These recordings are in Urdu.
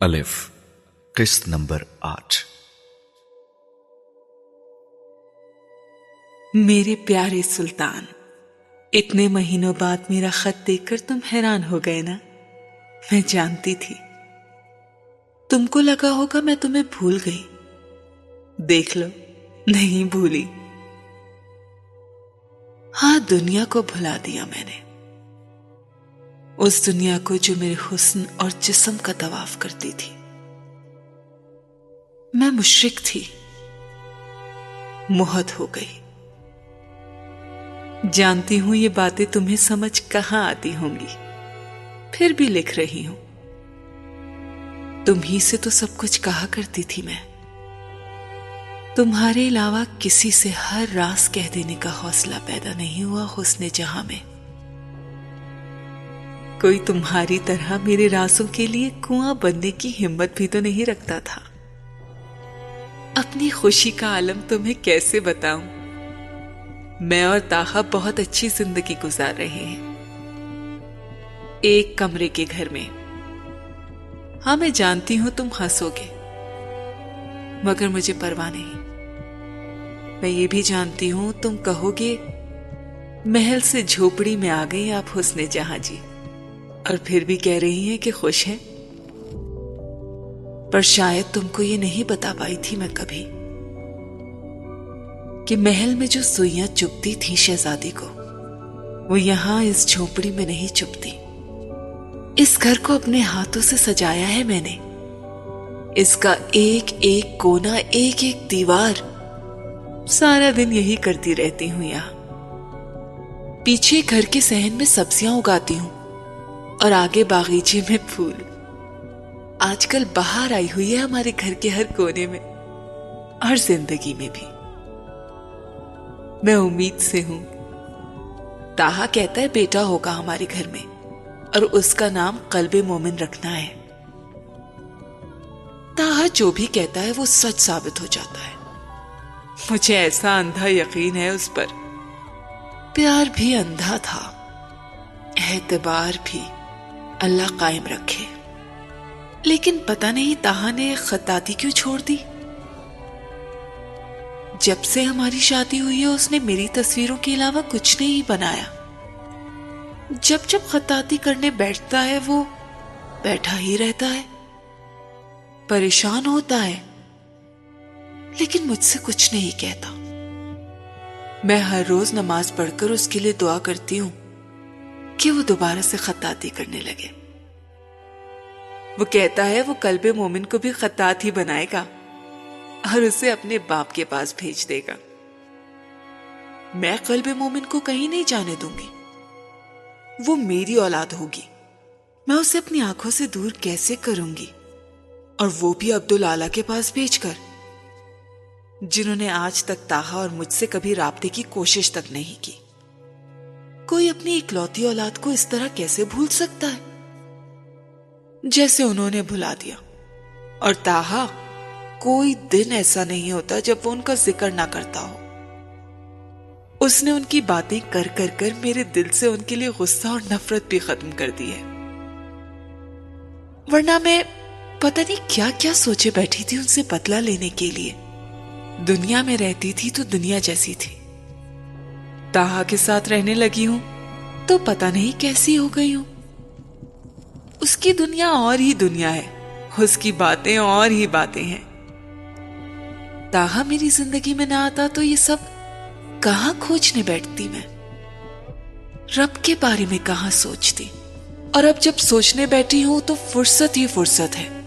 الف، قسط نمبر آٹھ۔ میرے پیارے سلطان، اتنے مہینوں بعد میرا خط دیکھ کر تم حیران ہو گئے نا؟ میں جانتی تھی۔ تم کو لگا ہوگا میں تمہیں بھول گئی۔ دیکھ لو، نہیں بھولی۔ ہاں دنیا کو بھلا دیا میں نے۔ اس دنیا کو جو میرے حسن اور جسم کا طواف کرتی تھی۔ میں مشرق تھی۔ محت ہو گئی۔ جانتی ہوں یہ باتیں تمہیں سمجھ کہاں آتی ہوں گی۔ پھر بھی لکھ رہی ہوں۔ تم ہی سے تو سب کچھ کہا کرتی تھی میں۔ تمہارے علاوہ کسی سے ہر راز کہہ دینے کا حوصلہ پیدا نہیں ہوا حسن جہاں میں۔ کوئی تمہاری طرح میرے راسوں کے لیے کنواں بننے کی ہمت بھی تو نہیں رکھتا تھا۔ اپنی خوشی کا عالم تمہیں کیسے بتاؤں؟ میں اور تاہا بہت اچھی زندگی گزار رہے ہیں۔ ایک کمرے کے گھر میں۔ ہاں میں جانتی ہوں تم ہنسو گے، مگر مجھے پرواہ نہیں۔ میں یہ بھی جانتی ہوں، تم کہو گے، محل سے جھوپڑی میں آ گئی آپ حسن جہاں جی۔ اور پھر بھی کہہ رہی ہیں کہ خوش ہیں۔ پر شاید تم کو یہ نہیں بتا پائی تھی میں کبھی کہ محل میں جو سوئیاں چپتی تھی شہزادی کو، وہ یہاں اس جھوپڑی میں نہیں چپتی اس گھر کو اپنے ہاتھوں سے سجایا ہے میں نے۔ اس کا ایک ایک کونا، ایک ایک دیوار سارا دن یہی کرتی رہتی ہوں یہاں۔ پیچھے گھر کے سہن میں سبزیاں اگاتی ہوں۔ اور آگے باغیچے میں پھول۔ آج کل باہر آئی ہوئی ہے ہمارے گھر کے ہر کونے میں، اور زندگی میں بھی۔ میں امید سے ہوں۔ تاہا کہتا ہے، بیٹا ہوگا ہمارے گھر میں، اور اس کا نام قلب مومن رکھنا ہے۔ تاہا جو بھی کہتا ہے، وہ سچ ثابت ہو جاتا ہے۔ مجھے ایسا اندھا یقین ہے اس پر۔ پیار بھی اندھا تھا۔ اعتبار بھی۔ اللہ قائم رکھے۔ لیکن پتا نہیں تاہا نے خطاطی کیوں چھوڑ دی۔ جب سے ہماری شادی ہوئی ہے، اس نے میری تصویروں کے علاوہ کچھ نہیں بنایا۔ جب جب خطاطی کرنے بیٹھتا ہے، وہ بیٹھا ہی رہتا ہے۔ پریشان ہوتا ہے۔ لیکن مجھ سے کچھ نہیں کہتا۔ میں ہر روز نماز پڑھ کر اس کے لیے دعا کرتی ہوں۔ کہ وہ دوبارہ سے خطاطی کرنے لگے۔ وہ کہتا ہے وہ کلب مومن کو بھی خطاط ہی بنائے گا اور اسے اپنے باپ کے پاس بھیج دے گا۔ میں قلب مومن کو کہیں نہیں جانے دوں گی۔ وہ میری اولاد ہوگی۔ میں اسے اپنی آنکھوں سے دور کیسے کروں گی؟ اور وہ بھی عبد کے پاس بھیج کر۔ جنہوں نے آج تک تاہا اور مجھ سے کبھی رابطے کی کوشش تک نہیں کی۔ کوئی اپنی اکلوتی اولاد کو اس طرح کیسے بھول سکتا ہے؟ جیسے انہوں نے بھلا دیا۔ اور تاہا، کوئی دن ایسا نہیں ہوتا جب وہ ان کا ذکر نہ کرتا ہو۔ اس نے ان کی باتیں کر کر کر میرے دل سے ان کے لیے غصہ اور نفرت بھی ختم کر دی ہے۔ ورنہ میں پتہ نہیں کیا کیا سوچے بیٹھی تھی ان سے بدلہ لینے کے لیے۔ دنیا میں رہتی تھی تو دنیا جیسی تھی۔ تاہا کے ساتھ رہنے لگی ہوں تو پتا نہیں کیسی ہو گئی ہوں۔ اس کی دنیا اور ہی دنیا ہے، اس کی باتیں اور ہی باتیں ہیں۔ تاہا میری زندگی میں نہ آتا تو یہ سب کہاں کھوجنے بیٹھتی میں؟ رب کے بارے میں کہاں سوچتی؟ اور اب جب سوچنے بیٹھی ہوں تو فرصت ہی فرصت ہے۔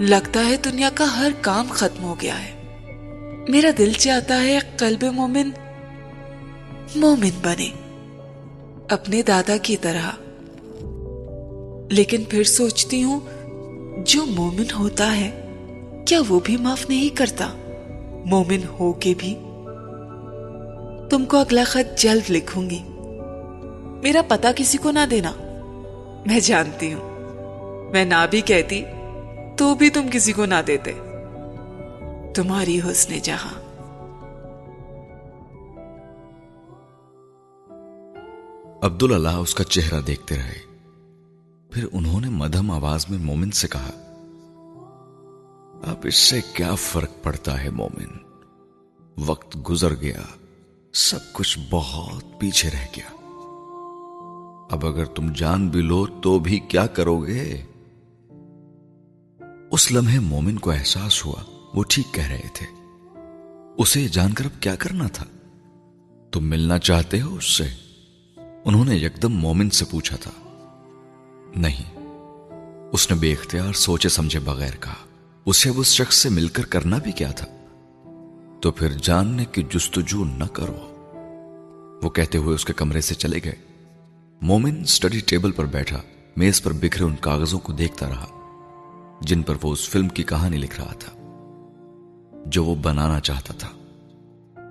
لگتا ہے دنیا کا ہر کام ختم ہو گیا ہے۔ میرا دل چاہتا ہے قلب مومن مومن بنے۔ اپنے دادا کی طرح۔ لیکن پھر سوچتی ہوں، جو مومن ہوتا ہے، کیا وہ بھی معاف نہیں کرتا؟ مومن ہو کے بھی۔ تم کو اگلا خط جلد لکھوں گی۔ میرا پتا کسی کو نہ دینا۔ میں جانتی ہوں۔ میں نہ بھی کہتی، تو بھی تم کسی کو نہ دیتے۔ تمہاری حسن جہاں۔ عبداللہ اس کا چہرہ دیکھتے رہے۔ پھر انہوں نے مدھم آواز میں مومن سے کہا، اب اس سے کیا فرق پڑتا ہے مومن؟ وقت گزر گیا، سب کچھ بہت پیچھے رہ گیا۔ اب اگر تم جان بھی لو تو بھی کیا کرو گے؟ اس لمحے مومن کو احساس ہوا، وہ ٹھیک کہہ رہے تھے۔ اسے جان کر اب کیا کرنا تھا؟ تم ملنا چاہتے ہو اس سے؟ انہوں نے یکدم مومن سے پوچھا تھا، نہیں، اس نے بے اختیار سوچے سمجھے بغیر کہا، اسے اس شخص سے مل کر کرنا بھی کیا تھا؟ تو پھر جاننے کی جستجو نہ کرو۔ وہ کہتے ہوئے اس کے کمرے سے چلے گئے۔ مومن سٹڈی ٹیبل پر بیٹھا، میز پر بکھرے ان کاغذوں کو دیکھتا رہا، جن پر وہ اس فلم کی کہانی لکھ رہا تھا۔ جو وہ بنانا چاہتا تھا،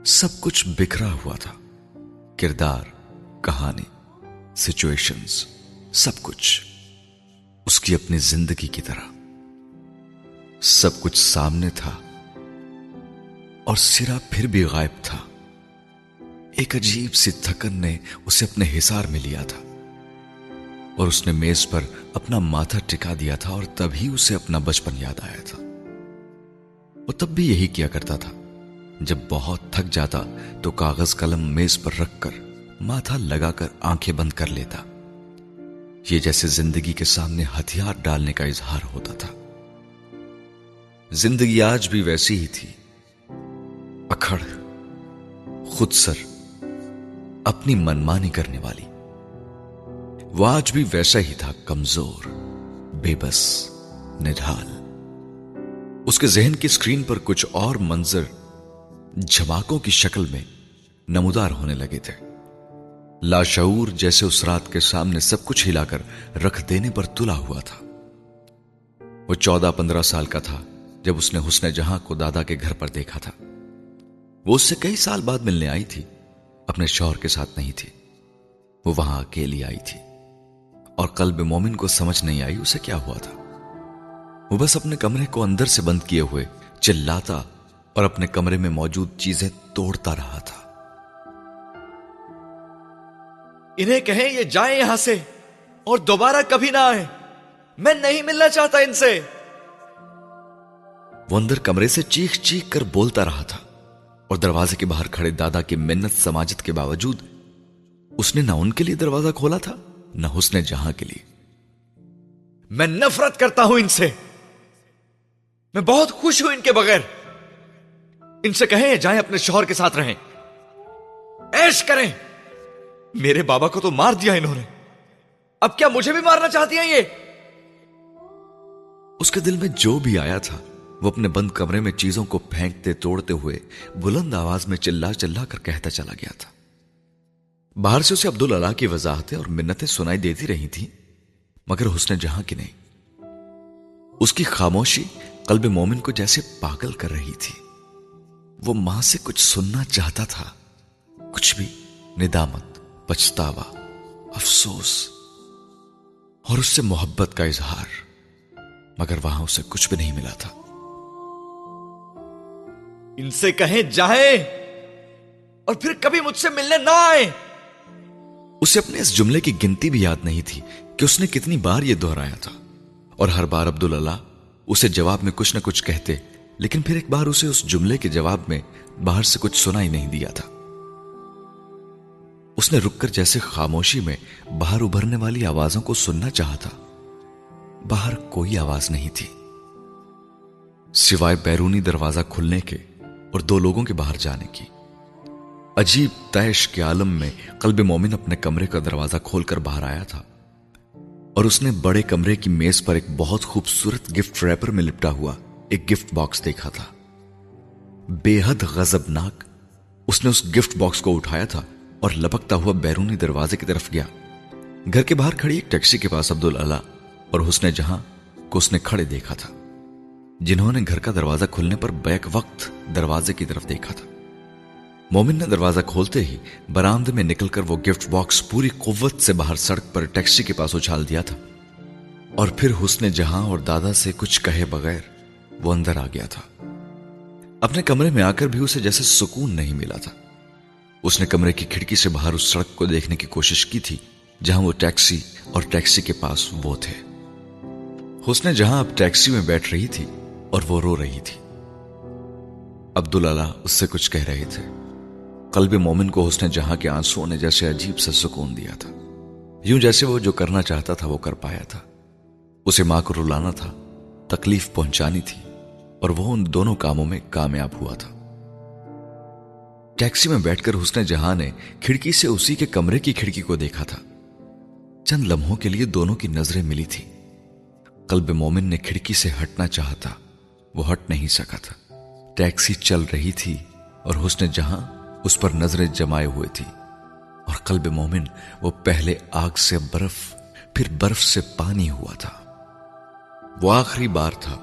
سب کچھ بکھرا ہوا تھا۔ کردار کہانی سچویشنز سب کچھ۔ اس کی اپنی زندگی کی طرح۔ سب کچھ سامنے تھا۔ اور سرا پھر بھی غائب تھا۔ ایک عجیب سی تھکن نے اسے اپنے حسار میں لیا تھا۔ اور اس نے میز پر اپنا ماتھا ٹکا دیا تھا اور تبھی اسے اپنا بچپن یاد آیا تھا۔ وہ تب بھی یہی کیا کرتا تھا۔ جب بہت تھک جاتا تو کاغذ قلم میز پر رکھ کر ماتھا لگا کر آنکھیں بند کر لیتا۔ یہ جیسے زندگی کے سامنے ہتھیار ڈالنے کا اظہار ہوتا تھا۔ زندگی آج بھی ویسی ہی تھی۔ اکھڑ خود سر اپنی منمانی کرنے والی۔ وہ آج بھی ویسا ہی تھا، کمزور، بے بس، نڈھال۔ اس کے ذہن کی اسکرین پر کچھ اور منظر جھماکوں کی شکل میں نمودار ہونے لگے تھے۔ لاشعور جیسے اس رات کے سامنے سب کچھ ہلا کر رکھ دینے پر تلا ہوا تھا۔ وہ چودہ پندرہ سال کا تھا جب اس نے حسن جہاں کو دادا کے گھر پر دیکھا تھا۔ وہ اس سے کئی سال بعد ملنے آئی تھی، اپنے شوہر کے ساتھ نہیں تھی۔ وہ وہاں اکیلی آئی تھی۔ اور قلب مومن کو سمجھ نہیں آئی اسے کیا ہوا تھا۔ وہ بس اپنے کمرے کو اندر سے بند کیے ہوئے چلاتا اور اپنے کمرے میں موجود چیزیں توڑتا رہا تھا۔ انہیں کہیں یہ جائیں یہاں سے اور دوبارہ کبھی نہ آئے میں نہیں ملنا چاہتا ان سے۔ وہ اندر کمرے سے چیخ چیخ کر بولتا رہا تھا اور دروازے کے باہر کھڑے دادا کی منت سماجت کے باوجود اس نے نہ ان کے لیے دروازہ کھولا تھا نہ حسن جہاں کے لیے۔ میں نفرت کرتا ہوں ان سے۔ میں بہت خوش ہوں ان کے بغیر۔ ان سے کہیں جائیں اپنے شوہر کے ساتھ رہیں۔ ایش کریں۔ میرے بابا کو تو مار دیا انہوں نے۔ اب کیا مجھے بھی مارنا چاہتی ہیں یہ؟ اس کے دل میں جو بھی آیا تھا، وہ اپنے بند کمرے میں چیزوں کو پھینکتے، توڑتے ہوئے بلند آواز میں چلا چلا کر کہتا چلا گیا تھا۔ باہر سے اسے عبد اللہ کی وضاحتیں اور منتیں سنائی دیتی رہی تھی مگر حسن جہاں کی نہیں۔ اس کی خاموشی قلب مومن کو جیسے پاگل کر رہی تھی۔ وہ ماں سے کچھ سننا چاہتا تھا، کچھ بھی ندامت۔ پچھتاوا افسوس اور اس سے محبت کا اظہار مگر وہاں اسے کچھ بھی نہیں ملا تھا۔ ان سے کہیں جائیں اور پھر کبھی مجھ سے ملنے نہ آئے اسے اپنے اس جملے کی گنتی بھی یاد نہیں تھی کہ اس نے کتنی بار یہ دہرایا تھا۔ اور ہر بار عبد اللہ اسے جواب میں کچھ نہ کچھ کہتے لیکن پھر ایک بار اسے اس جملے کے جواب میں باہر سے کچھ سنا ہی نہیں دیا تھا۔ اس نے رک کر جیسے خاموشی میں باہر ابھرنے والی آوازوں کو سننا چاہا تھا۔ باہر کوئی آواز نہیں تھی۔ سوائے بیرونی دروازہ کھلنے کے اور دو لوگوں کے باہر جانے کی۔ عجیب تیش کے عالم میں قلب مومن اپنے کمرے کا دروازہ کھول کر باہر آیا تھا اور اس نے بڑے کمرے کی میز پر ایک بہت خوبصورت گفٹ ریپر میں لپٹا ہوا ایک گفٹ باکس دیکھا تھا۔ بے حد غزبناک اس نے اس گفٹ باکس کو اٹھایا تھا اور لپکتا ہوا بیرونی دروازے کی طرف گیا۔ گھر کے باہر کھڑی ایک ٹیکسی کے پاس عبد اللہ اور حسن جہاں کو اس نے کھڑے دیکھا تھا، جنہوں نے گھر کا دروازہ کھلنے پر بیک وقت دروازے کی طرف دیکھا تھا۔ مومن نے دروازہ کھولتے ہی برامد میں نکل کر وہ گفٹ باکس پوری قوت سے باہر سڑک پر ٹیکسی کے پاس اچھال دیا تھا۔ اور پھر حسن جہاں اور دادا سے کچھ کہے بغیر وہ اندر آ گیا تھا۔ اپنے کمرے میں آ کر بھی اسے جیسے سکون نہیں ملا تھا۔ اس نے کمرے کی کھڑکی سے باہر اس سڑک کو دیکھنے کی کوشش کی تھی، جہاں وہ ٹیکسی اور ٹیکسی کے پاس وہ تھے۔ حسن جہاں اب ٹیکسی میں بیٹھ رہی تھی اور وہ رو رہی تھی۔ عبداللہ اس سے کچھ کہہ رہے تھے۔ قلب مومن کو حسن جہاں کے آنسو نے جیسے عجیب سے سکون دیا تھا۔ یوں جیسے وہ جو کرنا چاہتا تھا وہ کر پایا تھا۔ اسے ماں کو رلانا تھا، تکلیف پہنچانی تھی اور وہ ان دونوں کاموں میں کامیاب ہوا تھا۔ ٹیکسی میں بیٹھ کر حسن جہاں نے کھڑکی سے اسی کے کمرے کی کھڑکی کو دیکھا تھا۔ چند لمحوں کے لیے دونوں کی نظریں ملی تھی قلب مومن نے کھڑکی سے ہٹنا چاہتا وہ ہٹ نہیں سکا تھا۔ ٹیکسی چل رہی تھی اور حسن جہاں اس پر نظریں جمائے ہوئے تھی اور قلب مومن وہ پہلے آگ سے برف، پھر برف سے پانی ہوا تھا۔ وہ آخری بار تھا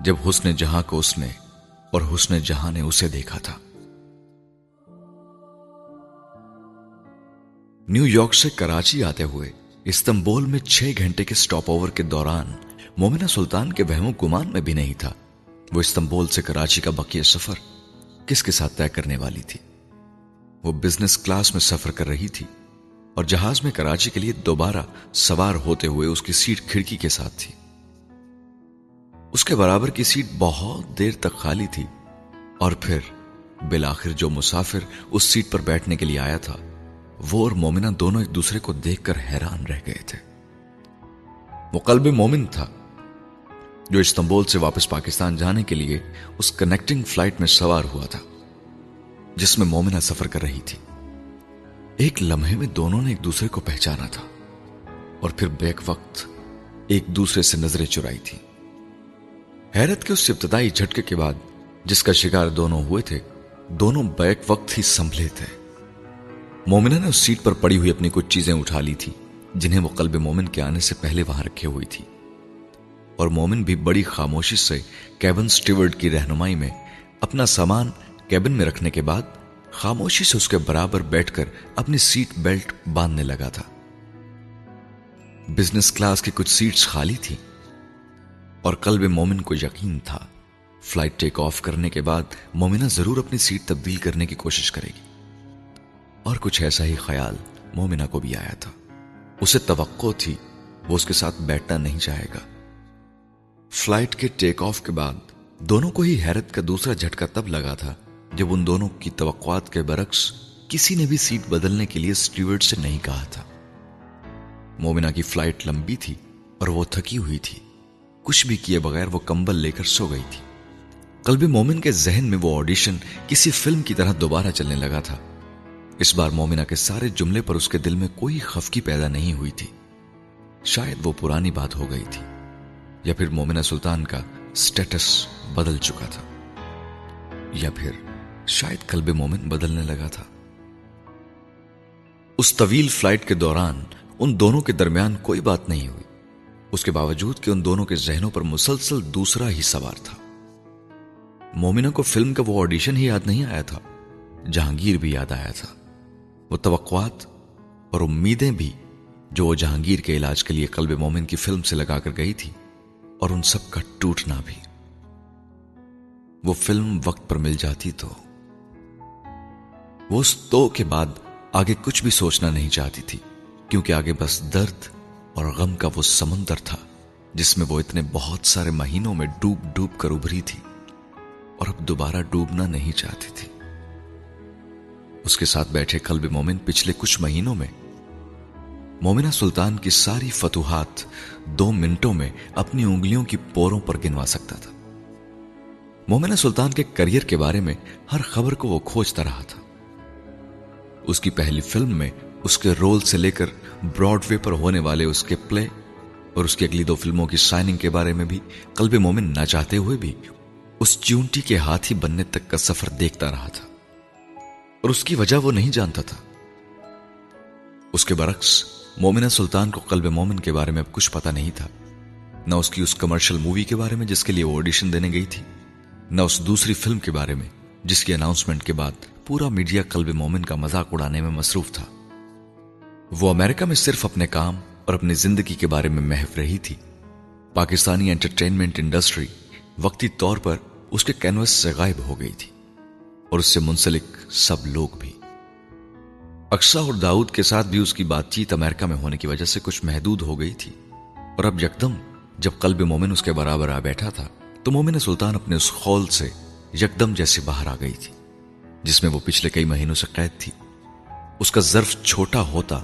جب حسن جہاں کو اس نے اور حسن جہاں نے اسے دیکھا تھا۔ نیو یارک سے کراچی آتے ہوئے استنبول میں چھ گھنٹے کے سٹاپ اوور کے دوران مومنہ سلطان کے بہموں گمان میں بھی نہیں تھا۔ وہ استنبول سے کراچی کا بقیہ سفر کس کے ساتھ طے کرنے والی تھی؟ وہ بزنس کلاس میں سفر کر رہی تھی اور جہاز میں کراچی کے لیے دوبارہ سوار ہوتے ہوئے اس کی سیٹ کھڑکی کے ساتھ تھی۔ اس کے برابر کی سیٹ بہت دیر تک خالی تھی اور پھر بالآخر جو مسافر اس سیٹ پر بیٹھنے کے لیے آیا تھا وہ اور مومنہ دونوں ایک دوسرے کو دیکھ کر حیران رہ گئے تھے۔ وہ قلب مومن تھا جو استنبول سے واپس پاکستان جانے کے لیے اس کنیکٹنگ فلائٹ میں سوار ہوا تھا، جس میں مومنہ سفر کر رہی تھی۔ ایک لمحے میں دونوں نے ایک دوسرے کو پہچانا تھا اور پھر بیک وقت ایک دوسرے سے نظریں چرائی تھی حیرت کے اس ابتدائی جھٹکے کے بعد جس کا شکار دونوں ہوئے تھے، دونوں بیک وقت ہی سنبھلے تھے۔ مومنہ نے اس سیٹ پر پڑی ہوئی اپنی کچھ چیزیں اٹھا لی تھی، جنہیں وہ قلب مومن کے آنے سے پہلے وہاں رکھے ہوئی تھی۔ اور مومن بھی بڑی خاموشی سے کیبن سٹیورڈ کی رہنمائی میں اپنا سامان کیبن میں رکھنے کے بعد خاموشی سے اس کے برابر بیٹھ کر اپنی سیٹ بیلٹ باندھنے لگا تھا۔ بزنس کلاس کی کچھ سیٹس خالی تھی اور قلب مومن کو یقین تھا، فلائٹ ٹیک آف کرنے کے بعد مومنہ ضرور اپنی سیٹ تبدیل کرنے کی کوشش کرے گی۔ اور کچھ ایسا ہی خیال مومنہ کو بھی آیا تھا۔ اسے توقع تھی وہ اس کے ساتھ بیٹھنا نہیں چاہے گا۔ فلائٹ کے ٹیک آف کے بعد دونوں کو ہی حیرت کا دوسرا جھٹکا تب لگا تھا جب ان دونوں کی توقعات کے برعکس کسی نے بھی سیٹ بدلنے کے لیے سٹیورڈ سے نہیں کہا تھا۔ مومنہ کی فلائٹ لمبی تھی اور وہ تھکی ہوئی تھی۔ کچھ بھی کیے بغیر وہ کمبل لے کر سو گئی تھی۔ قلب مومن کے ذہن میں وہ آڈیشن کسی فلم کی طرح دوبارہ چلنے لگا تھا۔ اس بار مومنہ کے سارے جملے پر اس کے دل میں کوئی خفکی پیدا نہیں ہوئی تھی۔ شاید وہ پرانی بات ہو گئی تھی، یا پھر مومنہ سلطان کا سٹیٹس بدل چکا تھا، یا پھر شاید قلب مومن بدلنے لگا تھا۔ اس طویل فلائٹ کے دوران ان دونوں کے درمیان کوئی بات نہیں ہوئی۔ اس کے باوجود کہ ان دونوں کے ذہنوں پر مسلسل دوسرا ہی سوار تھا۔ مومنہ کو فلم کا وہ آڈیشن ہی یاد نہیں آیا تھا، جہانگیر بھی یاد آیا تھا۔ وہ توقعات اور امیدیں بھی جو وہ جہانگیر کے علاج کے لیے قلب مومن کی فلم سے لگا کر گئی تھی اور ان سب کا ٹوٹنا بھی۔ وہ فلم وقت پر مل جاتی تو وہ اس تو کے بعد آگے کچھ بھی سوچنا نہیں چاہتی تھی، کیونکہ آگے بس درد اور غم کا وہ سمندر تھا، جس میں وہ اتنے بہت سارے مہینوں میں ڈوب ڈوب کر ابھری تھی اور اب دوبارہ ڈوبنا نہیں چاہتی تھی۔ اس کے ساتھ بیٹھے قلب مومن پچھلے کچھ مہینوں میں۔ مومنہ سلطان کی ساری فتوحات دو منٹوں میں اپنی انگلیوں کی پوروں پر گنوا سکتا تھا۔ مومنہ سلطان کے کریئر کے بارے میں ہر خبر کو وہ کھوجتا رہا تھا۔ اس کی پہلی فلم میں اس کے رول سے لے کر براڈ وے پر ہونے والے اس کے پلے اور اس کی اگلی دو فلموں کی سائننگ کے بارے میں بھی قلب مومن نہ چاہتے ہوئے بھی اس چیونٹی کے ہاتھی بننے تک کا سفر دیکھتا رہا تھا۔ اور اس کی وجہ وہ نہیں جانتا تھا۔ اس کے برعکس، مومنہ سلطان کو قلب مومن کے بارے میں اب کچھ پتا نہیں تھا۔ نہ اس کی اس کمرشل مووی کے بارے میں جس کے لیے وہ آڈیشن دینے گئی تھی، نہ اس دوسری فلم کے بارے میں، جس کی اناؤنسمنٹ کے بعد پورا میڈیا قلب مومن کا مذاق اڑانے میں مصروف تھا۔ وہ امریکہ میں صرف اپنے کام اور اپنی زندگی کے بارے میں محف رہی تھی۔ پاکستانی انٹرٹینمنٹ انڈسٹری وقتی طور پر اس کے کینوس سے غائب ہو گئی تھی۔ اور اس سے منسلک سب لوگ بھی۔ اکسا اور داؤد کے ساتھ بھی اس کی بات چیت امریکہ میں ہونے کی وجہ سے کچھ محدود ہو گئی تھی۔ اور اب یکدم جب قلب مومن اس کے برابر آ بیٹھا تھا، تو مومن سلطان اپنے اس خول سے یکدم جیسے باہر آ گئی تھی، جس میں وہ پچھلے کئی مہینوں سے قید تھی۔ اس کا ظرف چھوٹا ہوتا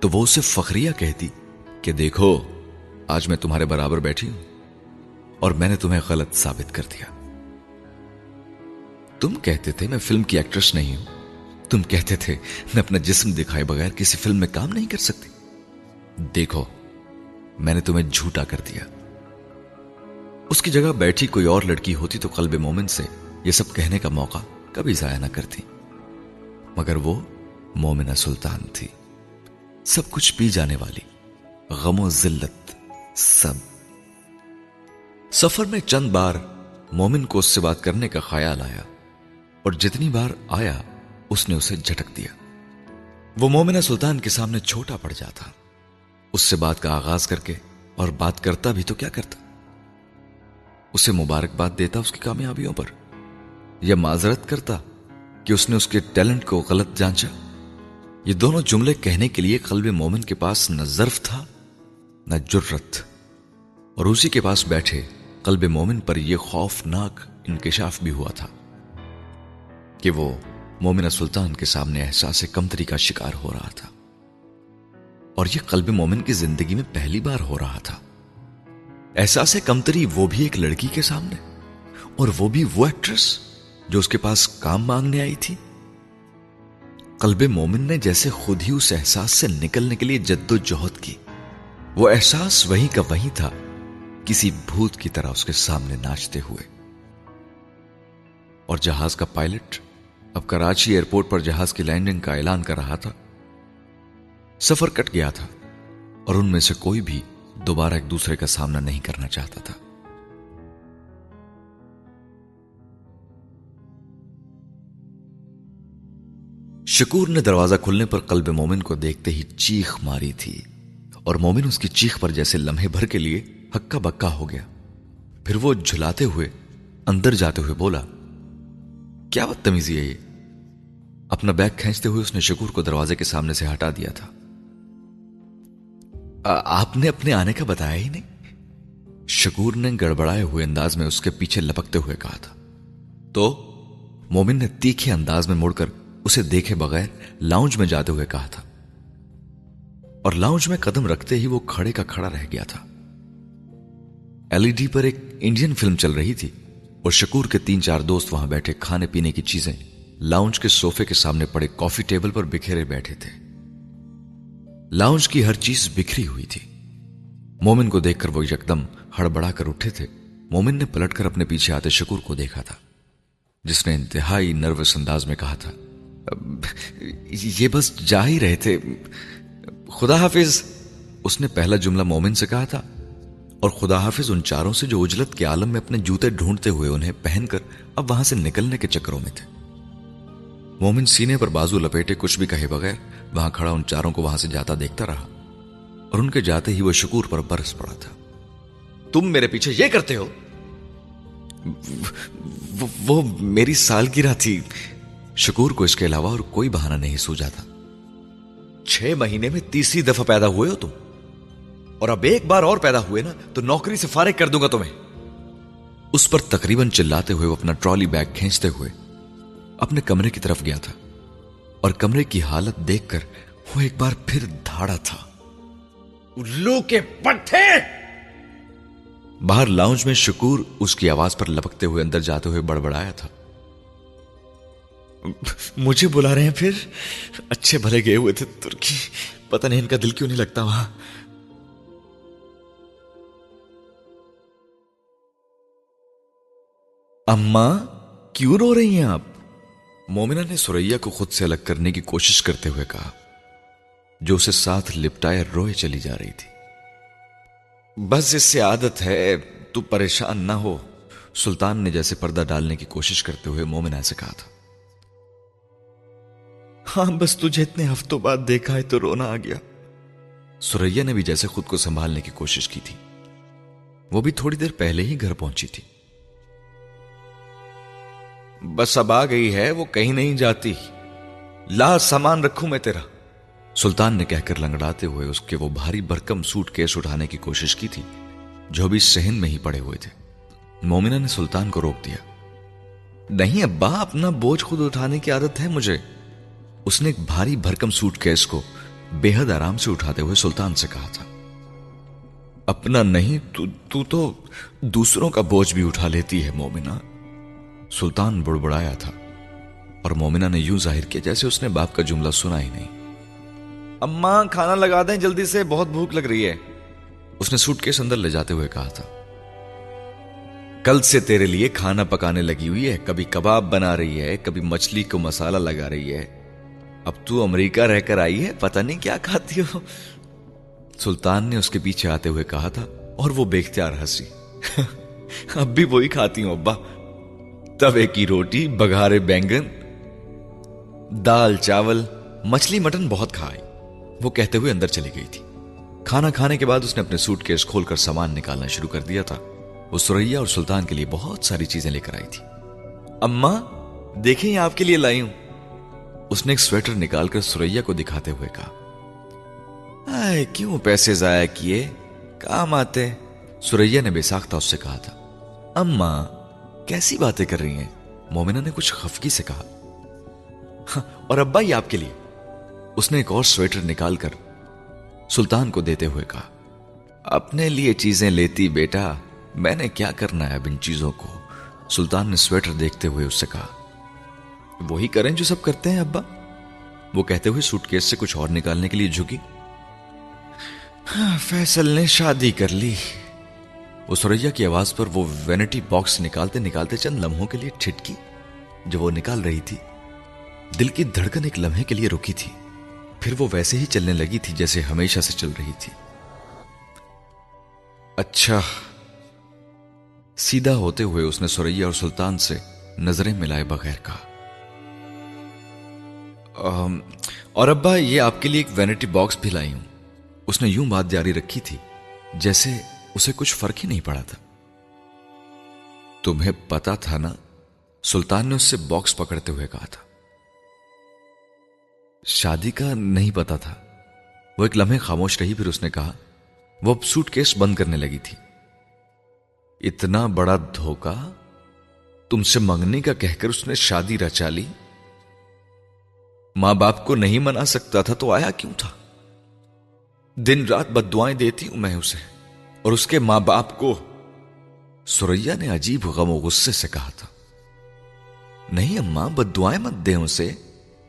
تو وہ اسے فخریہ کہتی کہ دیکھو، آج میں تمہارے برابر بیٹھی ہوں اور میں نے تمہیں غلط ثابت کر دیا۔ تم کہتے تھے میں فلم کی ایکٹریس نہیں ہوں۔ تم کہتے تھے میں اپنا جسم دکھائے بغیر کسی فلم میں کام نہیں کر سکتی۔ دیکھو، میں نے تمہیں جھوٹا کر دیا۔ اس کی جگہ بیٹھی کوئی اور لڑکی ہوتی تو قلب مومن سے یہ سب کہنے کا موقع کبھی ضائع نہ کرتی۔ مگر وہ مومنہ سلطان تھی۔ سب کچھ پی جانے والی۔ غم و ذلت سب۔ سفر میں چند بار مومن کو اس سے بات کرنے کا خیال آیا۔ اور جتنی بار آیا، اس نے اسے جھٹک دیا۔ وہ مومنہ سلطان کے سامنے چھوٹا پڑ جاتا۔ اس سے بات کا آغاز کر کے اور بات کرتا بھی تو کیا کرتا؟ اسے مبارکباد دیتا اس کی کامیابیوں پر۔ یا معذرت کرتا کہ اس نے اس کے ٹیلنٹ کو غلط جانچا۔ یہ دونوں جملے کہنے کے لیے قلب مومن کے پاس نہ ظرف تھا، نہ جرت اور اسی کے پاس بیٹھے قلب مومن پر یہ خوفناک انکشاف بھی ہوا تھا۔ کہ وہ مومنہ سلطان کے سامنے احساس کمتری کا شکار ہو رہا تھا۔ اور یہ قلب مومن کی زندگی میں پہلی بار ہو رہا تھا۔ احساس کمتری وہ بھی ایک لڑکی کے سامنے، اور وہ بھی وہ ایکٹریس جو اس کے پاس کام مانگنے آئی تھی۔ قلب مومن نے جیسے خود ہی اس احساس سے نکلنے کے لیے جد و جہد کی۔ وہ احساس وہی کا وہی تھا، کسی بھوت کی طرح اس کے سامنے ناچتے ہوئے۔ اور جہاز کا پائلٹ اب کراچی ایئرپورٹ پر جہاز کی لینڈنگ کا اعلان کر رہا تھا۔ سفر کٹ گیا تھا اور ان میں سے کوئی بھی دوبارہ ایک دوسرے کا سامنا نہیں کرنا چاہتا تھا۔ شکور نے دروازہ کھلنے پر قلب مومن کو دیکھتے ہی چیخ ماری تھی اور مومن اس کی چیخ پر جیسے لمحے بھر کے لیے ہکا بکا ہو گیا۔ پھر وہ جھلاتے ہوئے اندر جاتے ہوئے بولا، کیا بدتمیزی ہے یہ؟ اپنا بیگ کھینچتے ہوئے اس نے شکور کو دروازے کے سامنے سے ہٹا دیا تھا۔ آپ نے اپنے آنے کا بتایا ہی نہیں۔ شکور نے گڑبڑائے ہوئے انداز میں اس کے پیچھے لپکتے ہوئے کہا تھا۔ تو مومن نے تیکھے انداز میں مڑ کر اسے دیکھے بغیر لاؤنج میں جاتے ہوئے کہا تھا۔ اور لاؤنج میں قدم رکھتے ہی وہ کھڑے کا کھڑا رہ گیا تھا۔ ایل ای ڈی پر ایک انڈین فلم چل رہی تھی اور شکور کے تین چار دوست وہاں بیٹھے کھانے پینے کی چیزیں لاؤنج کے سوفے کے سامنے پڑے کافی ٹیبل پر بکھیرے بیٹھے تھے۔ لاؤنج کی ہر چیز بکھری ہوئی تھی۔ مومن کو دیکھ کر وہ یکدم ہڑبڑا کر اٹھے تھے۔ مومن نے پلٹ کر اپنے پیچھے آتے شکور کو دیکھا تھا، جس نے انتہائی نروس انداز میں کہا تھا، یہ بس جا ہی رہے تھے۔ خدا حافظ، اس نے پہلا جملہ مومن سے کہا تھا، اور خدا حافظ ان چاروں سے جو اجلت کے عالم میں اپنے جوتے ڈھونڈتے ہوئے انہیں پہن کر اب وہاں سے نکلنے کے چکروں میں تھے۔ مومن سینے پر بازو لپیٹے کچھ بھی کہے بغیر وہاں کھڑا ان چاروں کو وہاں سے جاتا دیکھتا رہا اور ان کے جاتے ہی وہ شکور پر برس پڑا تھا۔ تم میرے پیچھے یہ کرتے ہو؟ وہ میری سالگرہ تھی۔ شکور کو اس کے علاوہ اور کوئی بہانہ نہیں سوجا تھا۔ چھ مہینے میں تیسری دفعہ پیدا ہوئے ہو تم۔ اور اب ایک بار اور پیدا ہوئے نا، تو نوکری سے فارغ کر دوں گا تمہیں۔ اس پر تقریباً چلاتے ہوئے وہ اپنا ٹرالی بیگ کھینچتے ہوئے اپنے کمرے کی طرف گیا تھا اور کمرے کی حالت دیکھ کر وہ ایک بار پھر دھاڑا تھا۔ الو کے پٹھے! باہر لاؤنج میں شکور اس کی آواز پر لپکتے ہوئے اندر جاتے ہوئے بڑبڑایا تھا۔ مجھے بلا رہے ہیں پھر؟ اچھے بھلے گئے ہوئے تھے ترکی۔ پتہ نہیں ان کا دل کیوں نہیں لگتا وہاں۔ اما کیوں رو رہی ہیں آپ؟ مومنہ نے سوریا کو خود سے الگ کرنے کی کوشش کرتے ہوئے کہا، جو اسے ساتھ لپٹائے روئے چلی جا رہی تھی۔ بس اس سے عادت ہے، تو پریشان نہ ہو۔ سلطان نے جیسے پردہ ڈالنے کی کوشش کرتے ہوئے مومنہ سے کہا تھا۔ ہاں بس تجھے اتنے ہفتوں بعد دیکھا ہے تو رونا آ گیا۔ سوریا نے بھی جیسے خود کو سنبھالنے کی کوشش کی تھی۔ وہ بھی تھوڑی دیر پہلے ہی گھر پہنچی تھی۔ بس اب آ گئی ہے وہ کہیں نہیں جاتی۔ لا سامان رکھوں میں تیرا۔ سلطان نے کہہ کر لنگڑاتے ہوئے اس کے وہ بھاری برکم سوٹ کیس اٹھانے کی کوشش کی تھی جو بھی سہن میں ہی پڑے ہوئے تھے۔ مومنہ نے سلطان کو روک دیا۔ نہیں ابا اپنا بوجھ خود اٹھانے کی عادت ہے مجھے۔ اس نے ایک بھاری بھرکم سوٹ کیس کو بے حد آرام سے اٹھاتے ہوئے سلطان سے کہا تھا۔ اپنا نہیں تو, تو تو دوسروں کا بوجھ بھی اٹھا لیتی ہے مومنہ۔ سلطان بڑبڑایا تھا اور مومنہ نے یوں ظاہر کیا جیسے اس نے باپ کا جملہ سنا ہی نہیں۔ اماں کھانا لگا دیں، جلدی سے، بہت بھوک لگ رہی ہے۔ اس نے سوٹ کیس اندر لے جاتے ہوئے کہا تھا، کل سے تیرے لیے کھانا پکانے لگی ہوئی ہے، کبھی کباب بنا رہی ہے، کبھی مچھلی کو مسالہ لگا رہی ہے۔ اب تو امریکہ رہ کر آئی ہے، پتہ نہیں کیا کھاتی ہو۔ سلطان نے اس کے پیچھے آتے ہوئے کہا تھا، اور وہ بے اختیار ہنسی۔ اب بھی وہی کھاتی ہوں، ابا۔ توے کی روٹی بگارے بینگن، دال، چاول، مچھلی، مٹن بہت کھائی۔ وہ کہتے ہوئے اندر چلی گئی تھی۔ کھانا کھانے کے بعد اس نے اپنے سوٹ کیس کھول کر سامان نکالنا شروع کر دیا تھا۔ وہ سوریا اور سلطان کے لیے بہت ساری چیزیں لے کر آئی تھی۔ اما دیکھیں یہ آپ کے لیے لائی ہوں۔ اس نے ایک سویٹر نکال کر سوریا کو دکھاتے ہوئے کہا، آئے، کیوں پیسے ضائع کیے؟ کام آتے۔ سوریا نے بے ساختہ اس سے کہا تھا اما کیسی باتیں کر رہی ہیں؟ مومنہ نے کچھ خفکی سے کہا۔ ہاں، اور ابا یہ آپ کے لیے۔ اس نے ایک اور سویٹر نکال کر سلطان کو دیتے ہوئے کہا۔ اپنے لیے چیزیں لیتی بیٹا، میں نے کیا کرنا ہے اب ان چیزوں کو؟ سلطان نے سویٹر دیکھتے ہوئے اس سے کہا۔ وہی کریں جو سب کرتے ہیں ابا۔ وہ کہتے ہوئے سوٹ کیس سے کچھ اور نکالنے کے لیے جھکی۔ ہاں، فیصل نے شادی کر لی۔ وہ سوریا کی آواز پر وہ وینٹی باکس نکالتے نکالتے چند لمحوں کے لیے ٹھٹکی جو وہ نکال رہی تھی۔ دل کی دھڑکن ایک لمحے کے لیے رکی تھی۔ پھر وہ ویسے ہی چلنے لگی تھی جیسے ہمیشہ سے چل رہی تھی۔ اچھا۔ سیدھا ہوتے ہوئے اس نے سوریا اور سلطان سے نظریں ملائے بغیر کہا۔ اور ابا، یہ آپ کے لیے ایک وینٹی باکس بھی لائی ہوں۔ اس نے یوں بات جاری رکھی تھی جیسے اسے کچھ فرق ہی نہیں پڑا تھا۔ تمہیں پتا تھا نا، سلطان نے اس سے باکس پکڑتے ہوئے کہا تھا۔ شادی کا نہیں پتا تھا۔ وہ ایک لمحے خاموش رہی، پھر اس نے کہا، وہ اب سوٹ کیس بند کرنے لگی تھی۔ اتنا بڑا دھوکا تم سے منگنے کا کہہ کر اس نے شادی رچا لی؟ ماں باپ کو نہیں منا سکتا تھا تو آیا کیوں تھا؟ دن رات بد دعائیں دیتی ہوں میں اسے۔ اور اس کے ماں باپ کو سوریا نے عجیب غم و غصے سے کہا تھا۔ نہیں اماں، بد دعائیں مت دیں اسے۔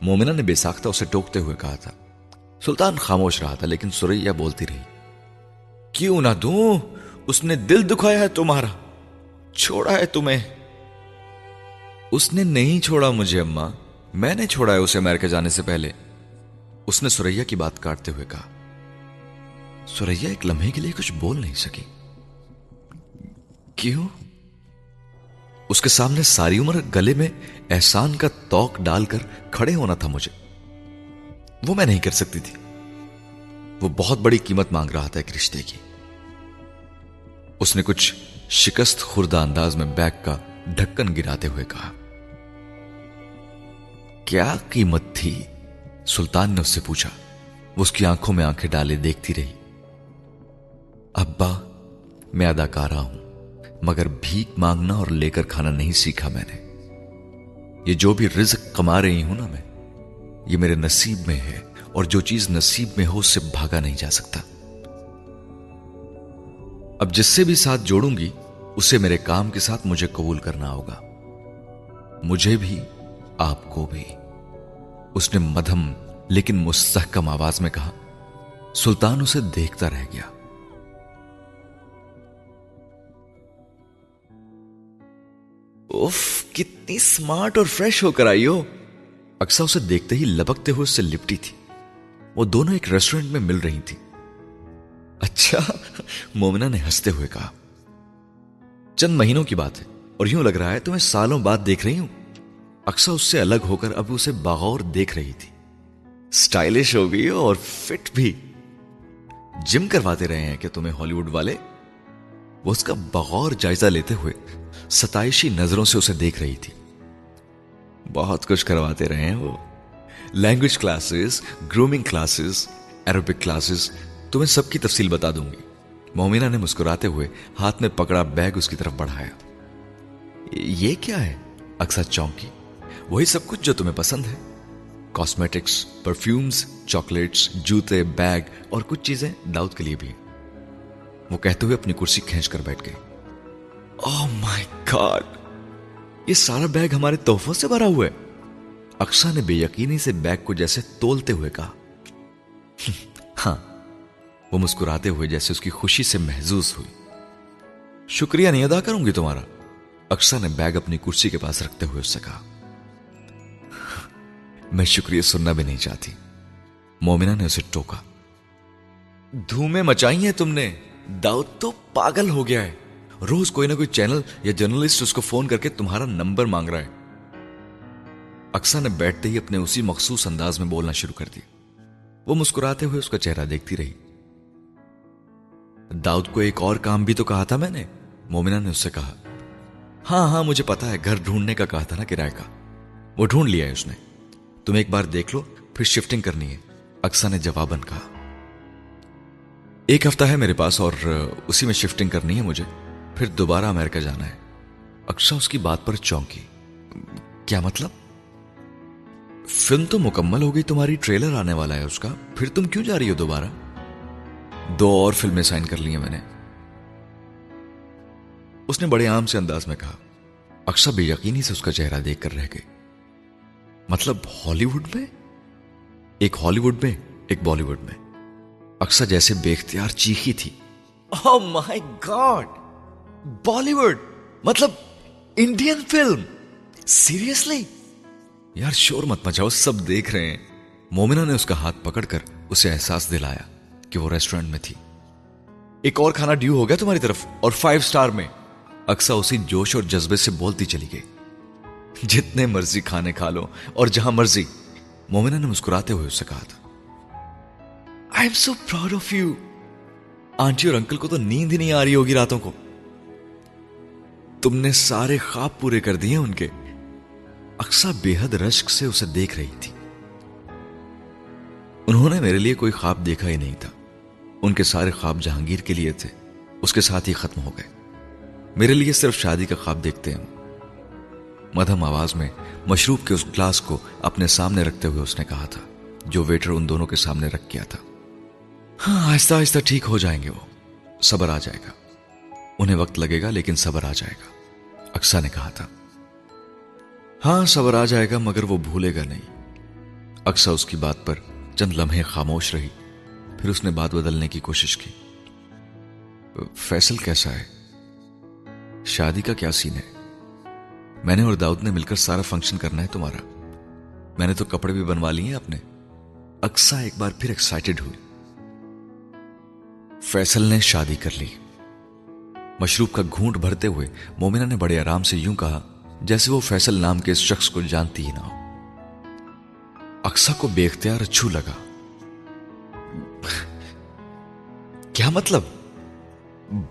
مومنہ نے بے ساختہ اسے ٹوکتے ہوئے کہا تھا۔ سلطان خاموش رہا تھا، لیکن سوریا بولتی رہی۔ کیوں نہ دوں؟ اس نے دل دکھایا ہے تمہارا۔ چھوڑا ہے تمہیں۔ اس نے نہیں چھوڑا مجھے اماں۔ میں نے چھوڑا ہے اسے امریکہ جانے سے پہلے۔ اس نے سوریا کی بات کاٹتے ہوئے کہا۔ سوریا ایک لمحے کے لیے کچھ بول نہیں سکی۔ کیوں؟ اس کے سامنے ساری عمر گلے میں احسان کا توق ڈال کر کھڑے ہونا تھا مجھے۔ وہ میں نہیں کر سکتی تھی۔ وہ بہت بڑی قیمت مانگ رہا تھا ایک رشتے کی۔ اس نے کچھ شکست خوردہ انداز میں بیگ کا ڈھکن گراتے ہوئے کہا۔ کیا قیمت تھی؟ سلطان نے اس سے پوچھا۔ وہ اس کی آنکھوں میں آنکھیں ڈالے دیکھتی رہی۔ ابا، میں اداکارہ ہوں، مگر بھیک مانگنا اور لے کر کھانا نہیں سیکھا میں نے۔ یہ جو بھی رزق کما رہی ہوں نا میں، یہ میرے نصیب میں ہے اور جو چیز نصیب میں ہو اس سے بھاگا نہیں جا سکتا۔ اب جس سے بھی ساتھ جوڑوں گی، اسے میرے کام کے ساتھ مجھے قبول کرنا ہوگا۔ مجھے بھی، آپ کو بھی۔ اس نے مدھم لیکن مستحکم آواز میں کہا، سلطان اسے دیکھتا رہ گیا۔ اف کتنی سمارٹ اور فریش ہو کر آئی ہو۔ اکثر اسے دیکھتے ہی لبکتے ہوئے اس سے لپٹی تھی۔ وہ دونوں ایک ریسٹورنٹ میں مل رہی تھی اچھا مومنا نے ہنستے ہوئے کہا، چند مہینوں کی بات ہے، اور یوں لگ رہا ہے تمہیں سالوں بعد دیکھ رہی ہوں۔ اکثر اس سے الگ ہو کر اب اسے بغور دیکھ رہی تھی۔ سٹائلش ہو گئی اور فٹ بھی۔ جم کرواتے رہے ہیں کہ تمہیں ہالی ووڈ والے۔ وہ اس کا بغور جائزہ لیتے ہوئے ستائشی نظروں سے اسے دیکھ رہی تھی۔ بہت کچھ کرواتے رہے ہیں وہ۔ Language classes grooming classes Arabic classes تمہیں سب کی تفصیل بتا دوں گی۔ مومنہ نے مسکراتے ہوئے ہاتھ میں پکڑا بیگ اس کی طرف بڑھایا۔ یہ کیا ہے؟ اکثر چونکی۔ وہی سب کچھ جو تمہیں پسند ہے۔ کاسمیٹکس پرفیومز چاکلیٹس جوتے، بیگ اور کچھ چیزیں داؤد کے لیے بھی۔ وہ کہتے ہوئے اپنی کرسی کھینچ کر بیٹھ گئے۔ oh مائی گاڈ یہ سارا بیگ ہمارے تحفوں سے بھرا ہوا ہے۔ اکشا نے بے یقینی سے بیگ کو جیسے تولتے ہوئے کہا۔ ہاں وہ مسکراتے ہوئے جیسے اس کی خوشی سے محظوظ ہوئی۔ شکریہ، نہیں ادا کروں گی تمہارا۔ اکشا نے بیگ اپنی کرسی کے پاس رکھتے ہوئے اس سے کہا۔ میں شکریہ سننا بھی نہیں چاہتی۔ مومنا نے اسے ٹوکا۔ دھومے مچائی ہیں تم نے، داؤد تو پاگل ہو گیا ہے۔ روز کوئی نہ کوئی چینل یا جرنلسٹ اس کو فون کر کے تمہارا نمبر مانگ رہا ہے۔ اکسا نے بیٹھتے ہی اپنے اسی مخصوص انداز میں بولنا شروع کر دیا۔ وہ مسکراتے ہوئے اس کا چہرہ دیکھتی رہی۔ داؤد کو ایک اور کام بھی تو کہا تھا میں نے۔ مومنا نے اس سے کہا ہاں ہاں مجھے پتا ہے، گھر ڈھونڈنے کا کہا تھا نا کرایہ کا۔ وہ ڈھونڈ لیا ہے اس نے۔ تم ایک بار دیکھ لو، پھر شفٹنگ کرنی ہے۔ اکسا نے جواباً کہا، ایک ہفتہ ہے میرے پاس اور اسی میں شفٹنگ کرنی ہے مجھے۔ پھر دوبارہ امریکہ جانا ہے۔ اکشا اس کی بات پر چونکی۔ کیا مطلب؟ فلم تو مکمل ہو گئی، تمہاری ٹریلر آنے والا ہے اس کا۔ پھر تم کیوں جا رہی ہو دوبارہ؟ دو اور فلمیں سائن کر لی ہیں میں نے۔ اس نے بڑے عام سے انداز میں کہا۔ اکشا بے یقینی سے اس کا چہرہ دیکھ کر رہ گئی۔ مطلب ہالی ووڈ میں؟ ایک ہالی ووڈ میں، ایک بالی ووڈ میں۔ اکثر جیسے بے اختیار چیخی تھی۔ oh my god Bollywood مطلب انڈین فلم سیریسلی یار شور مت مچاؤ، سب دیکھ رہے ہیں۔ مومنا نے اس کا ہاتھ پکڑ کر اسے احساس دلایا کہ وہ ریسٹورنٹ میں تھی۔ ایک اور کھانا ڈیو ہو گیا تمہاری طرف اور فائیو سٹار میں۔ اکثر اسی جوش اور جذبے سے بولتی چلی گئی۔ جتنے مرضی کھانے کھا لو اور جہاں مرضی۔ مومنا نے مسکراتے ہوئے اس سے کہا تھا۔ I am so proud of you aunty اور انکل کو تو نیند ہی نہیں آ رہی ہوگی راتوں کو۔ تم نے سارے خواب پورے کر دیے ان کے۔ اکسا بے حد رشک سے اسے دیکھ رہی تھی۔ انہوں نے میرے لیے کوئی خواب دیکھا ہی نہیں تھا۔ ان کے سارے خواب جہانگیر کے لیے تھے۔ اس کے ساتھ ہی ختم ہو گئے۔ میرے لیے صرف شادی کا خواب دیکھتے ہیں۔ مدھم آواز میں مشروب کے اس گلاس کو اپنے سامنے رکھتے ہوئے اس نے کہا تھا، جو ویٹر ان دونوں کے سامنے رکھ کیا تھا۔ ہاں آہستہ آہستہ ٹھیک ہو جائیں گے وہ۔ صبر آ جائے گا۔ انہیں وقت لگے گا لیکن صبر آ جائے گا۔ اکسا نے کہا تھا۔ ہاں صبر آ جائے گا، مگر وہ بھولے گا نہیں۔ اکسا اس کی بات پر چند لمحے خاموش رہی، پھر اس نے بات بدلنے کی کوشش کی۔ فیصل کیسا ہے؟ شادی کا کیا سین ہے؟ میں نے اور داؤد نے مل کر سارا فنکشن کرنا ہے تمہارا۔ میں نے تو کپڑے بھی بنوا لیے اپنے اکسا ایک بار پھر ایکسائٹیڈ ہوئی فیصل نے شادی کر لی۔ مشروب کا گھونٹ بھرتے ہوئے مومنا نے بڑے آرام سے یوں کہا، جیسے وہ فیصل نام کے اس شخص کو جانتی ہی نہ ہو۔ اکسا کو بے اختیار اچھو لگا۔ کیا مطلب؟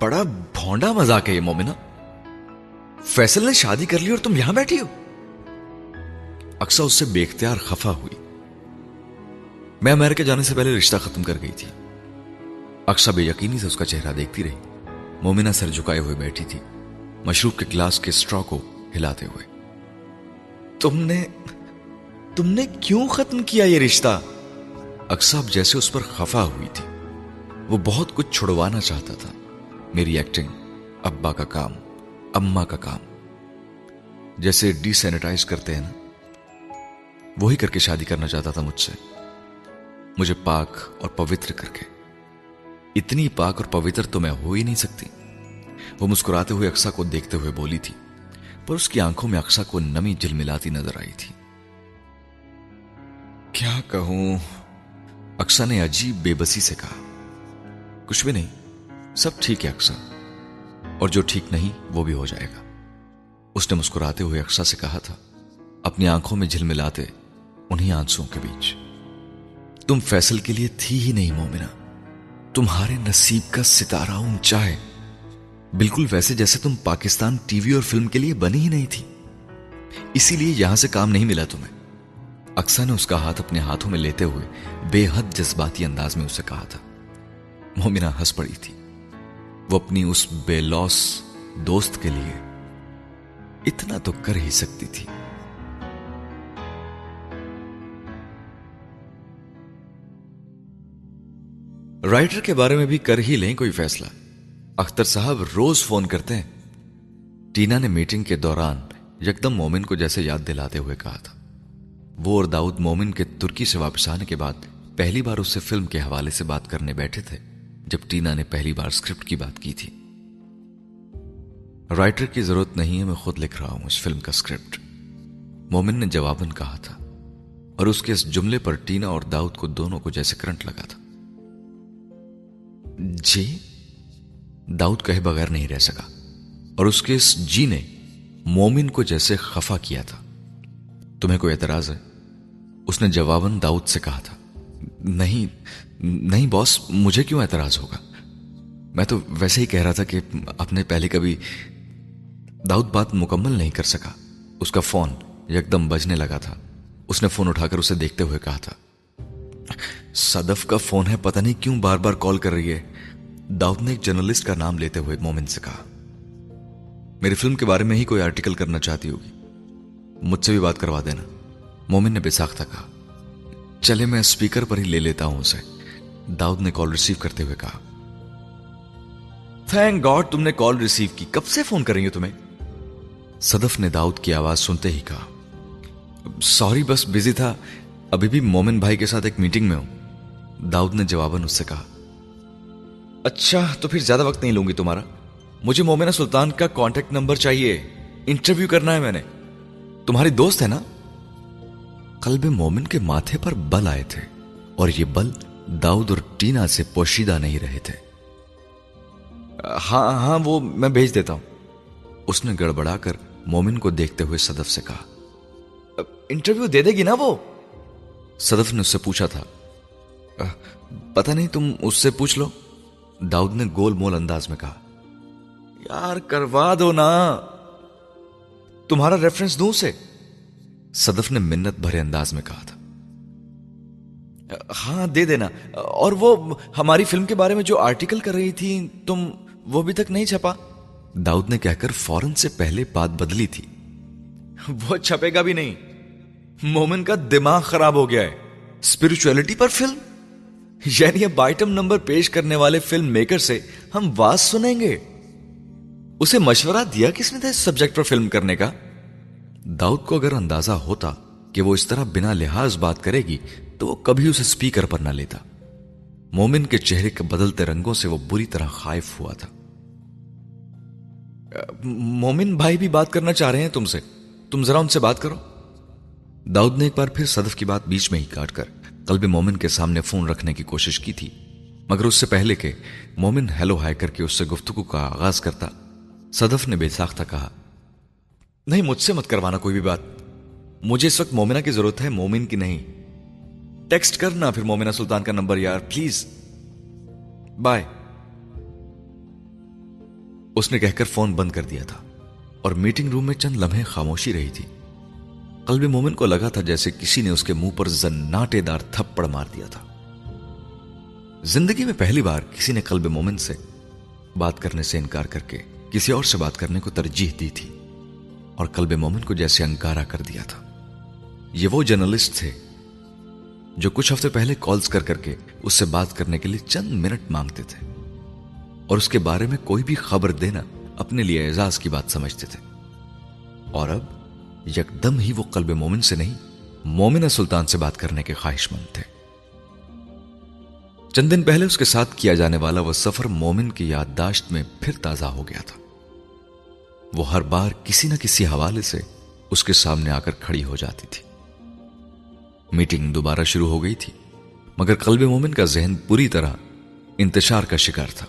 بڑا بھونڈا مزاق ہے یہ مومنا فیصل نے شادی کر لی اور تم یہاں بیٹھی ہو۔ اکسا اس سے بے اختیار خفا ہوئی۔ میں امریکہ جانے سے پہلے رشتہ ختم کر گئی تھی۔ اکسا بے یقینی سے اس کا چہرہ دیکھتی رہی۔ مومنا سر جھکائے ہوئے بیٹھی تھی، مشروب کے گلاس کے اسٹرا کو ہلاتے ہوئے۔ تم نے تم نے کیوں ختم کیا یہ رشتہ؟ اکساب جیسے اس پر خفا ہوئی تھی۔ وہ بہت کچھ چھڑوانا چاہتا تھا۔ میری ایکٹنگ، ابا کا کام اما کا کام۔ جیسے ڈی سینیٹائز کرتے ہیں نا۔ وہی کر کے شادی کرنا چاہتا تھا مجھ سے۔ مجھے پاک اور پوتر کر کے۔ اتنی پاک اور پوتر تو میں ہو ہی نہیں سکتی۔ وہ مسکراتے ہوئے اکسا کو دیکھتے ہوئے بولی تھی، پر اس کی آنکھوں میں اکسا کو نمی جل ملاتی نظر آئی تھی۔ کیا کہوں؟ اکسا نے عجیب بے بسی سے کہا، کچھ بھی نہیں، سب ٹھیک ہے اکسا اور جو ٹھیک نہیں، وہ بھی ہو جائے گا۔ اس نے مسکراتے ہوئے اکسا سے کہا تھا، اپنی آنکھوں میں جھل ملاتے انہیں آنسوں کے بیچ۔ تم فیصل کے لیے تھی ہی نہیں مومنہ۔ تمہارے نصیب کا ستارہ اونچا ہے۔ بالکل ویسے جیسے تم پاکستان ٹی وی اور فلم کے لیے بنی ہی نہیں تھی۔ اسی لیے یہاں سے کام نہیں ملا تمہیں۔ اکسا نے اس کا ہاتھ اپنے ہاتھوں میں لیتے ہوئے بے حد جذباتی انداز میں اسے کہا تھا۔ مومنا ہنس پڑی تھی۔ وہ اپنی اس بے لوس دوست کے لیے اتنا تو کر ہی سکتی تھی۔ رائٹر کے بارے میں بھی کر ہی لیں کوئی فیصلہ۔ اختر صاحب روز فون کرتے ہیں۔ ٹینا نے میٹنگ کے دوران یکدم مومن کو جیسے یاد دلاتے ہوئے کہا تھا۔ وہ اور داؤد مومن کے ترکی سے واپس آنے کے بعد پہلی بار اس سے فلم کے حوالے سے بات کرنے بیٹھے تھے، جب ٹینا نے پہلی بار اسکرپٹ کی بات کی تھی۔ رائٹر کی ضرورت نہیں ہے، میں خود لکھ رہا ہوں اس فلم کا اسکرپٹ مومن نے جواباً کہا تھا اور اس کے اس جملے پر ٹینا اور داؤد کو دونوں کو جیسے کرنٹ لگا تھا۔ جی داؤد کہے بغیر نہیں رہ سکا۔ اور اس کے اس جی نے مومن کو جیسے خفا کیا تھا۔ تمہیں کوئی اعتراض ہے؟ اس نے جواباً داؤد سے کہا تھا۔ نہیں نہیں باس، مجھے کیوں اعتراض ہوگا؟ میں تو ویسے ہی کہہ رہا تھا کہ اپنے پہلے کبھی داؤد بات مکمل نہیں کر سکا۔ اس کا فون یکدم بجنے لگا تھا۔ اس نے فون اٹھا کر اسے دیکھتے ہوئے کہا تھا۔ صدف کا فون ہے، پتہ نہیں کیوں بار بار کال کر رہی ہے۔ داؤد نے ایک جرنلسٹ کا نام لیتے ہوئے مومن سے کہا، میری فلم کے بارے میں ہی کوئی آرٹیکل کرنا چاہتی ہوگی۔ مجھ سے بھی بات کروا دینا۔ مومن نے بے ساختہ کہا، چلے میں اسپیکر پر ہی لے لیتا ہوں اسے۔ داؤد نے کال ریسیو کرتے ہوئے کہا تھینک گاڈ تم نے کال ریسیو کی۔ کب سے فون کر رہی ہو تمہیں؟ صدف نے داؤد کی آواز سنتے ہی کہا سوری بس بزی تھا۔ ابھی بھی مومن بھائی کے ساتھ ایک میٹنگ میں ہوں۔ داؤد نے جواباً اس سے کہا اچھا تو پھر زیادہ وقت نہیں لوں گی تمہارا۔ مجھے مومنہ سلطان کا کانٹیکٹ نمبر چاہیے۔ انٹرویو کرنا ہے میں نے۔ تمہاری دوست ہے نا؟ قلب مومن کے ماتھے پر بل آئے تھے اور یہ بل داؤد اور ٹینا سے پوشیدہ نہیں رہے تھے۔ ہاں ہاں وہ میں بھیج دیتا ہوں۔ اس نے گڑبڑا کر مومن کو دیکھتے ہوئے صدف سے کہا انٹرویو دے دے گی نا وہ؟ صدف نے اس سے پوچھا تھا پتہ نہیں تم اس سے پوچھ لو؟ داؤد نے گول مول انداز میں کہا، یار، کروا دو نا۔ تمہارا ریفرنس دوں سے۔ صدف نے منت بھرے انداز میں کہا تھا۔ ہاں دے دینا۔ اور وہ ہماری فلم کے بارے میں جو آرٹیکل کر رہی تھی، تم وہ بھی تک نہیں چھپا۔ داؤد نے کہہ کر فوراً سے پہلے بات بدلی تھی۔ وہ چھپے گا بھی نہیں۔ مومن کا دماغ خراب ہو گیا ہے۔ اسپرچولیٹی پر فلم؟ یعنی اب آئٹم نمبر پیش کرنے والے فلم میکر سے ہم واز سنیں گے۔ اسے مشورہ دیا کس نے تھا اس سبجیکٹ پر فلم کرنے کا؟ داؤد کو اگر اندازہ ہوتا کہ وہ اس طرح بنا لحاظ بات کرے گی تو وہ کبھی اسے سپیکر پر نہ لیتا۔ مومن کے چہرے کے بدلتے رنگوں سے وہ بری طرح خائف ہوا تھا۔ مومن بھائی بھی بات کرنا چاہ رہے ہیں تم سے۔ تم ذرا ان سے بات کرو۔ داؤد نے ایک بار پھر صدف کی بات بیچ میں ہی کاٹ کر قلب مومن کے سامنے فون رکھنے کی کوشش کی تھی، مگر اس سے پہلے کہ مومن ہیلو ہائی کر کے اس سے گفتگو کا آغاز کرتا، صدف نے بے ساختہ کہا، نہیں، مجھ سے مت کروانا کوئی بھی بات۔ مجھے اس وقت مومنہ کی ضرورت ہے، مومن کی نہیں۔ ٹیکسٹ کرنا، پھر مومنہ سلطان کا نمبر یار، پلیز۔ بائے۔ اس نے کہہ کر فون بند کر دیا تھا اور میٹنگ روم میں چند لمحے خاموشی رہی تھی۔ قلب مومن کو لگا تھا جیسے کسی نے اس کے منہ پر زناٹے دار تھپڑ مار دیا تھا۔ زندگی میں پہلی بار کسی نے قلب مومن سے بات کرنے سے انکار کر کے کسی اور سے بات کرنے کو ترجیح دی تھی اور قلب مومن کو جیسے انکارا کر دیا تھا۔ یہ وہ جرنلسٹ تھے جو کچھ ہفتے پہلے کالز کر کر کے اس سے بات کرنے کے لیے چند منٹ مانگتے تھے اور اس کے بارے میں کوئی بھی خبر دینا اپنے لیے اعزاز کی بات سمجھتے تھے۔ اور اب یکدم ہی وہ قلب مومن سے نہیں مومن سلطان سے بات کرنے کے خواہش مند تھے۔ چند دن پہلے اس کے ساتھ کیا جانے والا وہ سفر مومن کی یادداشت میں پھر تازہ ہو گیا تھا۔ وہ ہر بار کسی نہ کسی حوالے سے اس کے سامنے آ کر کھڑی ہو جاتی تھی۔ میٹنگ دوبارہ شروع ہو گئی تھی، مگر قلب مومن کا ذہن پوری طرح انتشار کا شکار تھا۔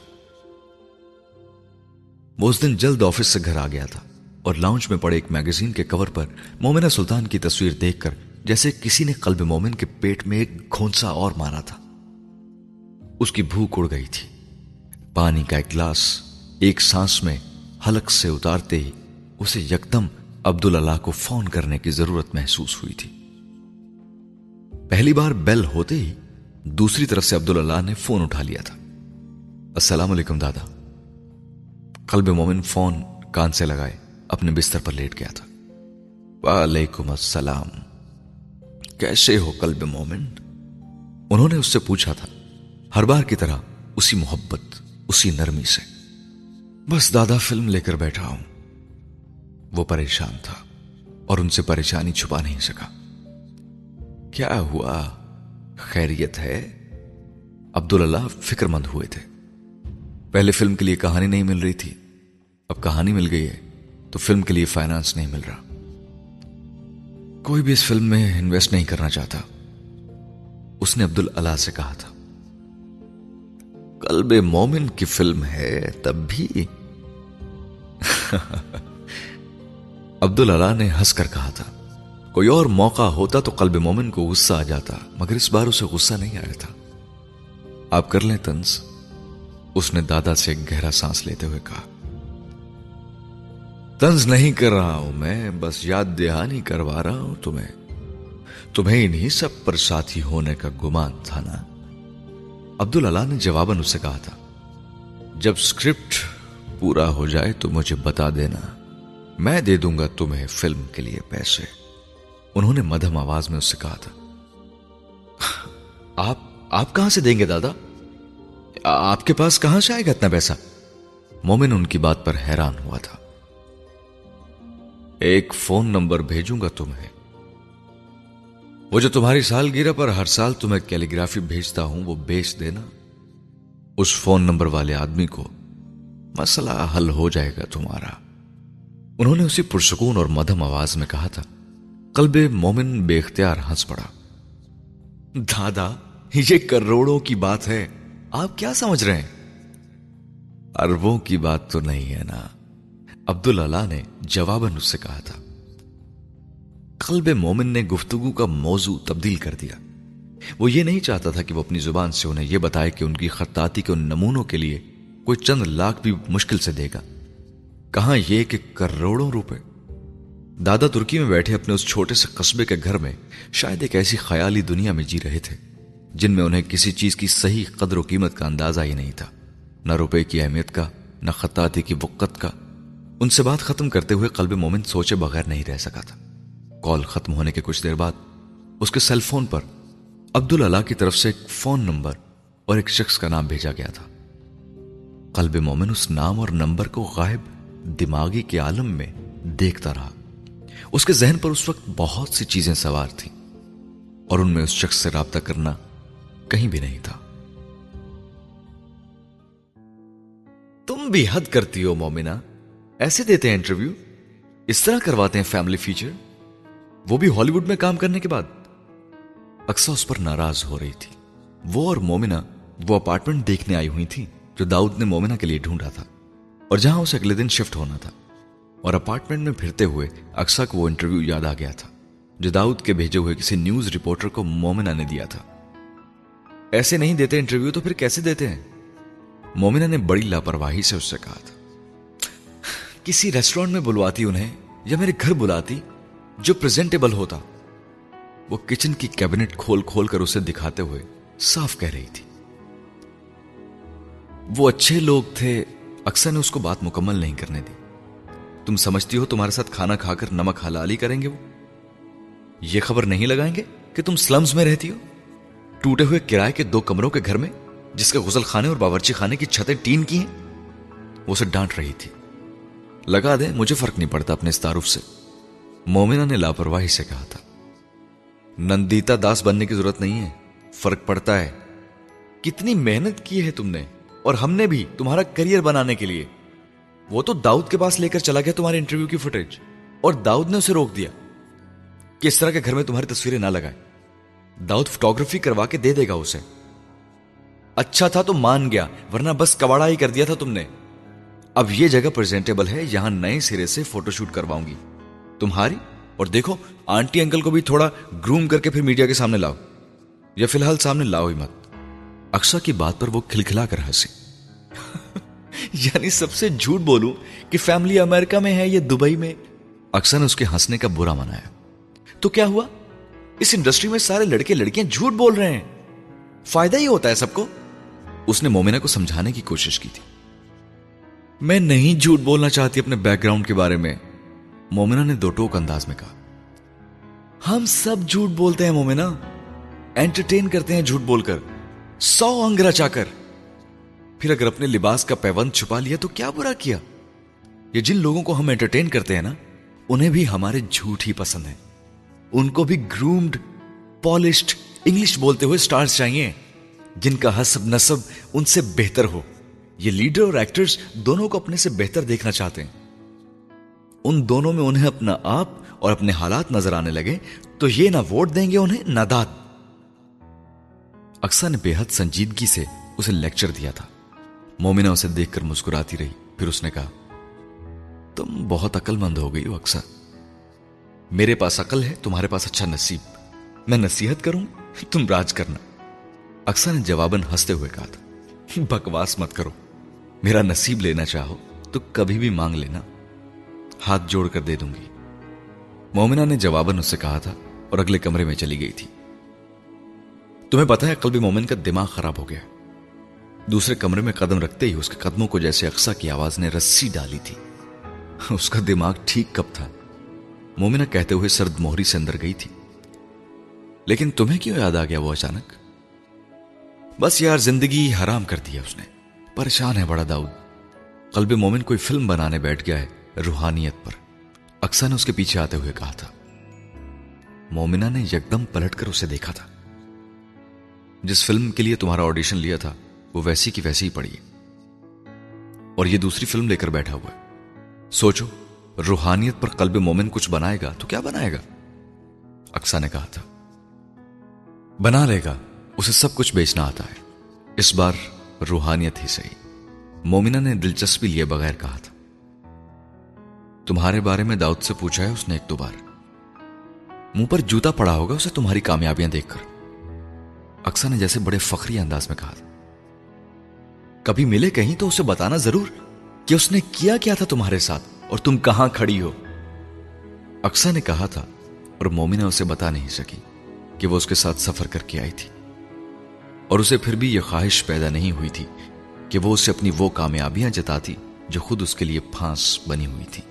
وہ اس دن جلد آفس سے گھر آ گیا تھا۔ اور لاؤنج میں پڑے ایک میگزین کے کور پر مومنہ سلطان کی تصویر دیکھ کر جیسے کسی نے قلب مومن کے پیٹ میں ایک گھونسا اور مارا تھا۔ اس کی بھوک اڑ گئی تھی۔ پانی کا ایک گلاس ایک سانس میں حلق سے اتارتے ہی اسے یکدم عبد اللہ کو فون کرنے کی ضرورت محسوس ہوئی تھی۔ پہلی بار بیل ہوتے ہی دوسری طرف سے عبد اللہ نے فون اٹھا لیا تھا۔ السلام علیکم دادا۔ قلب مومن فون کان سے لگائے۔ اپنے بستر پر لیٹ گیا تھا۔ وعلیکم السلام۔ کیسے ہو قلب مومن؟ انہوں نے اس سے پوچھا تھا۔ ہر بار کی طرح اسی محبت، اسی نرمی سے۔ بس دادا فلم لے کر بیٹھا ہوں۔ وہ پریشان تھا اور ان سے پریشانی چھپا نہیں سکا۔ کیا ہوا؟ خیریت ہے؟ عبداللہ فکر مند ہوئے تھے۔ پہلے فلم کے لیے کہانی نہیں مل رہی تھی۔ اب کہانی مل گئی ہے۔ تو فلم کے لیے فائنانس نہیں مل رہا۔ کوئی بھی اس فلم میں انویسٹ نہیں کرنا چاہتا۔ اس نے عبد اللہ سے کہا تھا۔ قلب مومن کی فلم ہے تب بھی۔ عبد اللہ نے ہنس کر کہا تھا۔ کوئی اور موقع ہوتا تو قلب مومن کو غصہ آ جاتا، مگر اس بار اسے غصہ نہیں آیا تھا۔ آپ کر لیں تنس اس نے دادا سے گہرا سانس لیتے ہوئے کہا۔ تنز نہیں کر رہا ہوں میں، بس یاد دہانی کروا رہا ہوں تمہیں۔ تمہیں انہی سب پر ساتھی ہونے کا گمان تھا نا؟ عبد اللہ نے جواباً اس سے کہا تھا، جب اسکرپٹ پورا ہو جائے تو مجھے بتا دینا، میں دے دوں گا تمہیں فلم کے لیے پیسے۔ انہوں نے مدھم آواز میں اس سے کہا تھا، آپ آپ کہاں سے دیں گے دادا؟ آپ کے پاس کہاں سے آئے گا اتنا پیسہ؟ مومن ان کی بات پر حیران ہوا تھا۔ ایک فون نمبر بھیجوں گا تمہیں۔ وہ جو تمہاری سال گیرہ پر ہر سال تمہیں کیلیگرافی بھیجتا ہوں، وہ بیچ دینا۔ اس فون نمبر والے آدمی کو مسئلہ حل ہو جائے گا تمہارا۔ انہوں نے اسی پرسکون اور مدھم آواز میں کہا تھا۔ قلب مومن بے اختیار ہنس پڑا۔ دادا یہ کروڑوں کی بات ہے۔ آپ کیا سمجھ رہے ہیں؟ اربوں کی بات تو نہیں ہے نا۔ عبد اللہ نے جواباً اس سے کہا تھا۔ قلب مومن نے گفتگو کا موضوع تبدیل کر دیا۔ وہ یہ نہیں چاہتا تھا کہ وہ اپنی زبان سے انہیں یہ بتائے کہ ان کی خطاطی کے ان نمونوں کے لیے کوئی چند لاکھ بھی مشکل سے دے گا۔ کہاں یہ کہ کروڑوں روپے۔ دادا ترکی میں بیٹھے اپنے اس چھوٹے سے قصبے کے گھر میں شاید ایک ایسی خیالی دنیا میں جی رہے تھے، جن میں انہیں کسی چیز کی صحیح قدر و قیمت کا اندازہ ہی نہیں تھا۔ نہ روپے کی اہمیت کا، نہ خطاطی کی وقت کا۔ ان سے بات ختم کرتے ہوئے قلب مومن سوچے بغیر نہیں رہ سکا تھا۔ کال ختم ہونے کے کچھ دیر بعد اس کے سیل فون پر عبد اللہ کی طرف سے ایک فون نمبر اور ایک شخص کا نام بھیجا گیا تھا۔ قلب مومن اس نام اور نمبر کو غائب دماغی کے عالم میں دیکھتا رہا۔ اس کے ذہن پر اس وقت بہت سی چیزیں سوار تھیں اور ان میں اس شخص سے رابطہ کرنا کہیں بھی نہیں تھا۔ تم بھی حد کرتی ہو مومنا ایسے دیتے ہیں انٹرویو، اس طرح کرواتے ہیں فیملی فیچر وہ بھی ہالی ووڈ میں کام کرنے کے بعد۔ اکثر اس پر ناراض ہو رہی تھی۔ وہ اور مومنا وہ اپارٹمنٹ دیکھنے آئی ہوئی تھی جو داؤد نے مومنا کے لیے ڈھونڈا تھا، اور جہاں اسے اگلے دن شفٹ ہونا تھا۔ اور اپارٹمنٹ میں پھرتے ہوئے اکثر کو وہ انٹرویو یاد آ گیا تھا، جو داؤد کے بھیجے ہوئے کسی نیوز رپورٹر کو مومنا نے دیا تھا۔ ایسے نہیں دیتے انٹرویو تو پھر کیسے دیتے ہیں؟ مومنا نے بڑی لاپرواہی سے اس سے کہا تھا۔ کسی ریسٹورینٹ میں بلواتی انہیں یا میرے گھر بلاتی جو پریزنٹیبل ہوتا۔ وہ کچن کی کیبنٹ کھول کھول کر اسے دکھاتے ہوئے صاف کہہ رہی تھی۔ وہ اچھے لوگ تھے، اکثر نے اس کو بات مکمل نہیں کرنے دی۔ تم سمجھتی ہو تمہارے ساتھ کھانا کھا کر نمک حلالی کریں گے وہ؟ یہ خبر نہیں لگائیں گے کہ تم سلمز میں رہتی ہو؟ ٹوٹے ہوئے کرائے کے دو کمروں کے گھر میں، جس کے غسل خانے اور باورچی خانے کی چھتیں ٹین کی ہیں، وہ اسے ڈانٹ رہی تھی۔ لگا دیں، مجھے فرق نہیں پڑتا اپنے اس تعارف سے۔ مومنا نے لاپرواہی سے کہا تھا۔ نندیتا داس بننے کی ضرورت نہیں ہے، فرق پڑتا ہے۔ کتنی محنت کی ہے تم نے، اور ہم نے بھی تمہارا کریئر بنانے کے لیے۔ وہ تو داؤد کے پاس لے کر چلا گیا تمہارے انٹرویو کی فوٹیج اور داؤد نے اسے روک دیا۔ کہ اس طرح کے گھر میں تمہاری تصویریں نہ لگائے داؤد فوٹوگرافی کروا کے دے دے گا اسے۔ اچھا تھا تو مان گیا، ورنہ بس کباڑا ہی کر دیا تھا تم نے۔ اب یہ جگہ پریزنٹیبل ہے، یہاں نئے سرے سے فوٹو شوٹ کرواؤں گی۔ تمہاری؟ اور دیکھو آنٹی انکل کو بھی تھوڑا گروم کر کے پھر میڈیا کے سامنے لاؤ۔ یا فی الحال سامنے لاؤ ہی مت۔ اکشا کی بات پر وہ کھلکھلا کر ہنسی۔ یعنی سب سے جھوٹ بولوں کہ فیملی امریکہ میں ہے یا دبئی میں اکثر نے اس کے ہنسنے کا برا منایا تو کیا ہوا؟ اس انڈسٹری میں سارے لڑکے لڑکیاں جھوٹ بول رہے ہیں۔ فائدہ ہی ہوتا ہے سب کو۔ اس نے مومنا کو سمجھانے کی کوشش کی تھی۔ میں نہیں جھوٹ بولنا چاہتی اپنے بیک گراؤنڈ کے بارے میں۔ مومنہ نے دو ٹوک انداز میں کہا۔ ہم سب جھوٹ بولتے ہیں مومنہ۔ انٹرٹین کرتے ہیں جھوٹ بول کر۔ سو انگ رچا کر۔ پھر اگر اپنے لباس کا پیون چھپا لیا تو کیا برا کیا؟ یہ جن لوگوں کو ہم انٹرٹین کرتے ہیں نا، انہیں بھی ہمارے جھوٹ ہی پسند ہیں۔ ان کو بھی گرومڈ پالشڈ انگلش بولتے ہوئے سٹارز چاہیے، جن کا حسب نصب ان سے بہتر ہو۔ یہ لیڈر اور ایکٹرز دونوں کو اپنے سے بہتر دیکھنا چاہتے ہیں۔ ان دونوں میں انہیں اپنا آپ اور اپنے حالات نظر آنے لگے، تو یہ نہ ووٹ دیں گے انہیں، نہ داد۔ اکسا نے بے حد سنجیدگی سے اسے لیکچر دیا تھا۔ مومنہ اسے دیکھ کر مسکراتی رہی، پھر اس نے کہا، تم بہت عقل مند ہو گئی ہو اکسا میرے پاس عقل ہے، تمہارے پاس اچھا نصیب۔ میں نصیحت کروں، تم راج کرنا۔ اکسا نے جواباً ہنستے ہوئے کہا تھا، بکواس مت کرو۔ میرا نصیب لینا چاہو تو کبھی بھی مانگ لینا۔ ہاتھ جوڑ کر دے دوں گی۔ مومنہ نے جواباً اس سے کہا تھا اور اگلے کمرے میں چلی گئی تھی۔ تمہیں پتا ہے قلبی مومن کا دماغ خراب ہو گیا۔ دوسرے کمرے میں قدم رکھتے ہی اس کے قدموں کو جیسے اقسا کی آواز نے رسی ڈالی تھی۔ اس کا دماغ ٹھیک کب تھا؟ مومنہ کہتے ہوئے سرد موہری سے اندر گئی تھی۔ لیکن تمہیں کیوں یاد آ گیا وہ اچانک؟ بس یار زندگی حرام کر دیا اس نے۔ پریشان ہے بڑا داؤد۔ قلب مومن کوئی فلم بنانے بیٹھ گیا ہے روحانیت پر۔ اکثر نے اس کے پیچھے آتے ہوئے کہا تھا۔ مومنا نے یکدم پلٹ کر اسے دیکھا تھا۔ جس فلم کے لیے تمہارا آڈیشن لیا تھا، وہ ویسی کی ویسی ہی پڑی ہے۔ اور یہ دوسری فلم لے کر بیٹھا ہوا ہے۔ سوچو، روحانیت پر قلب مومن کچھ بنائے گا تو کیا بنائے گا؟ اکسا نے کہا تھا۔ بنا لے گا، اسے سب کچھ بیچنا آتا ہے۔ اس بار روحانیت ہی سہی مومنہ نے دلچسپی لیے بغیر کہا تھا۔ تمہارے بارے میں داؤد سے پوچھا ہے، اس نے ایک دو بار۔ منہ پر جوتا پڑا ہوگا، اسے تمہاری کامیابیاں دیکھ کر۔ اکثر نے جیسے بڑے فخری انداز میں کہا تھا۔ کبھی ملے کہیں تو اسے بتانا ضرور کہ اس نے کیا کیا تھا تمہارے ساتھ اور تم کہاں کھڑی ہو۔ اکثر نے کہا تھا اور مومنہ اسے بتا نہیں سکی کہ وہ اس کے ساتھ سفر کر کے آئی تھی۔ اور اسے پھر بھی یہ خواہش پیدا نہیں ہوئی تھی کہ وہ اسے اپنی وہ کامیابیاں جتاتی جو خود اس کے لیے پھانس بنی ہوئی تھی۔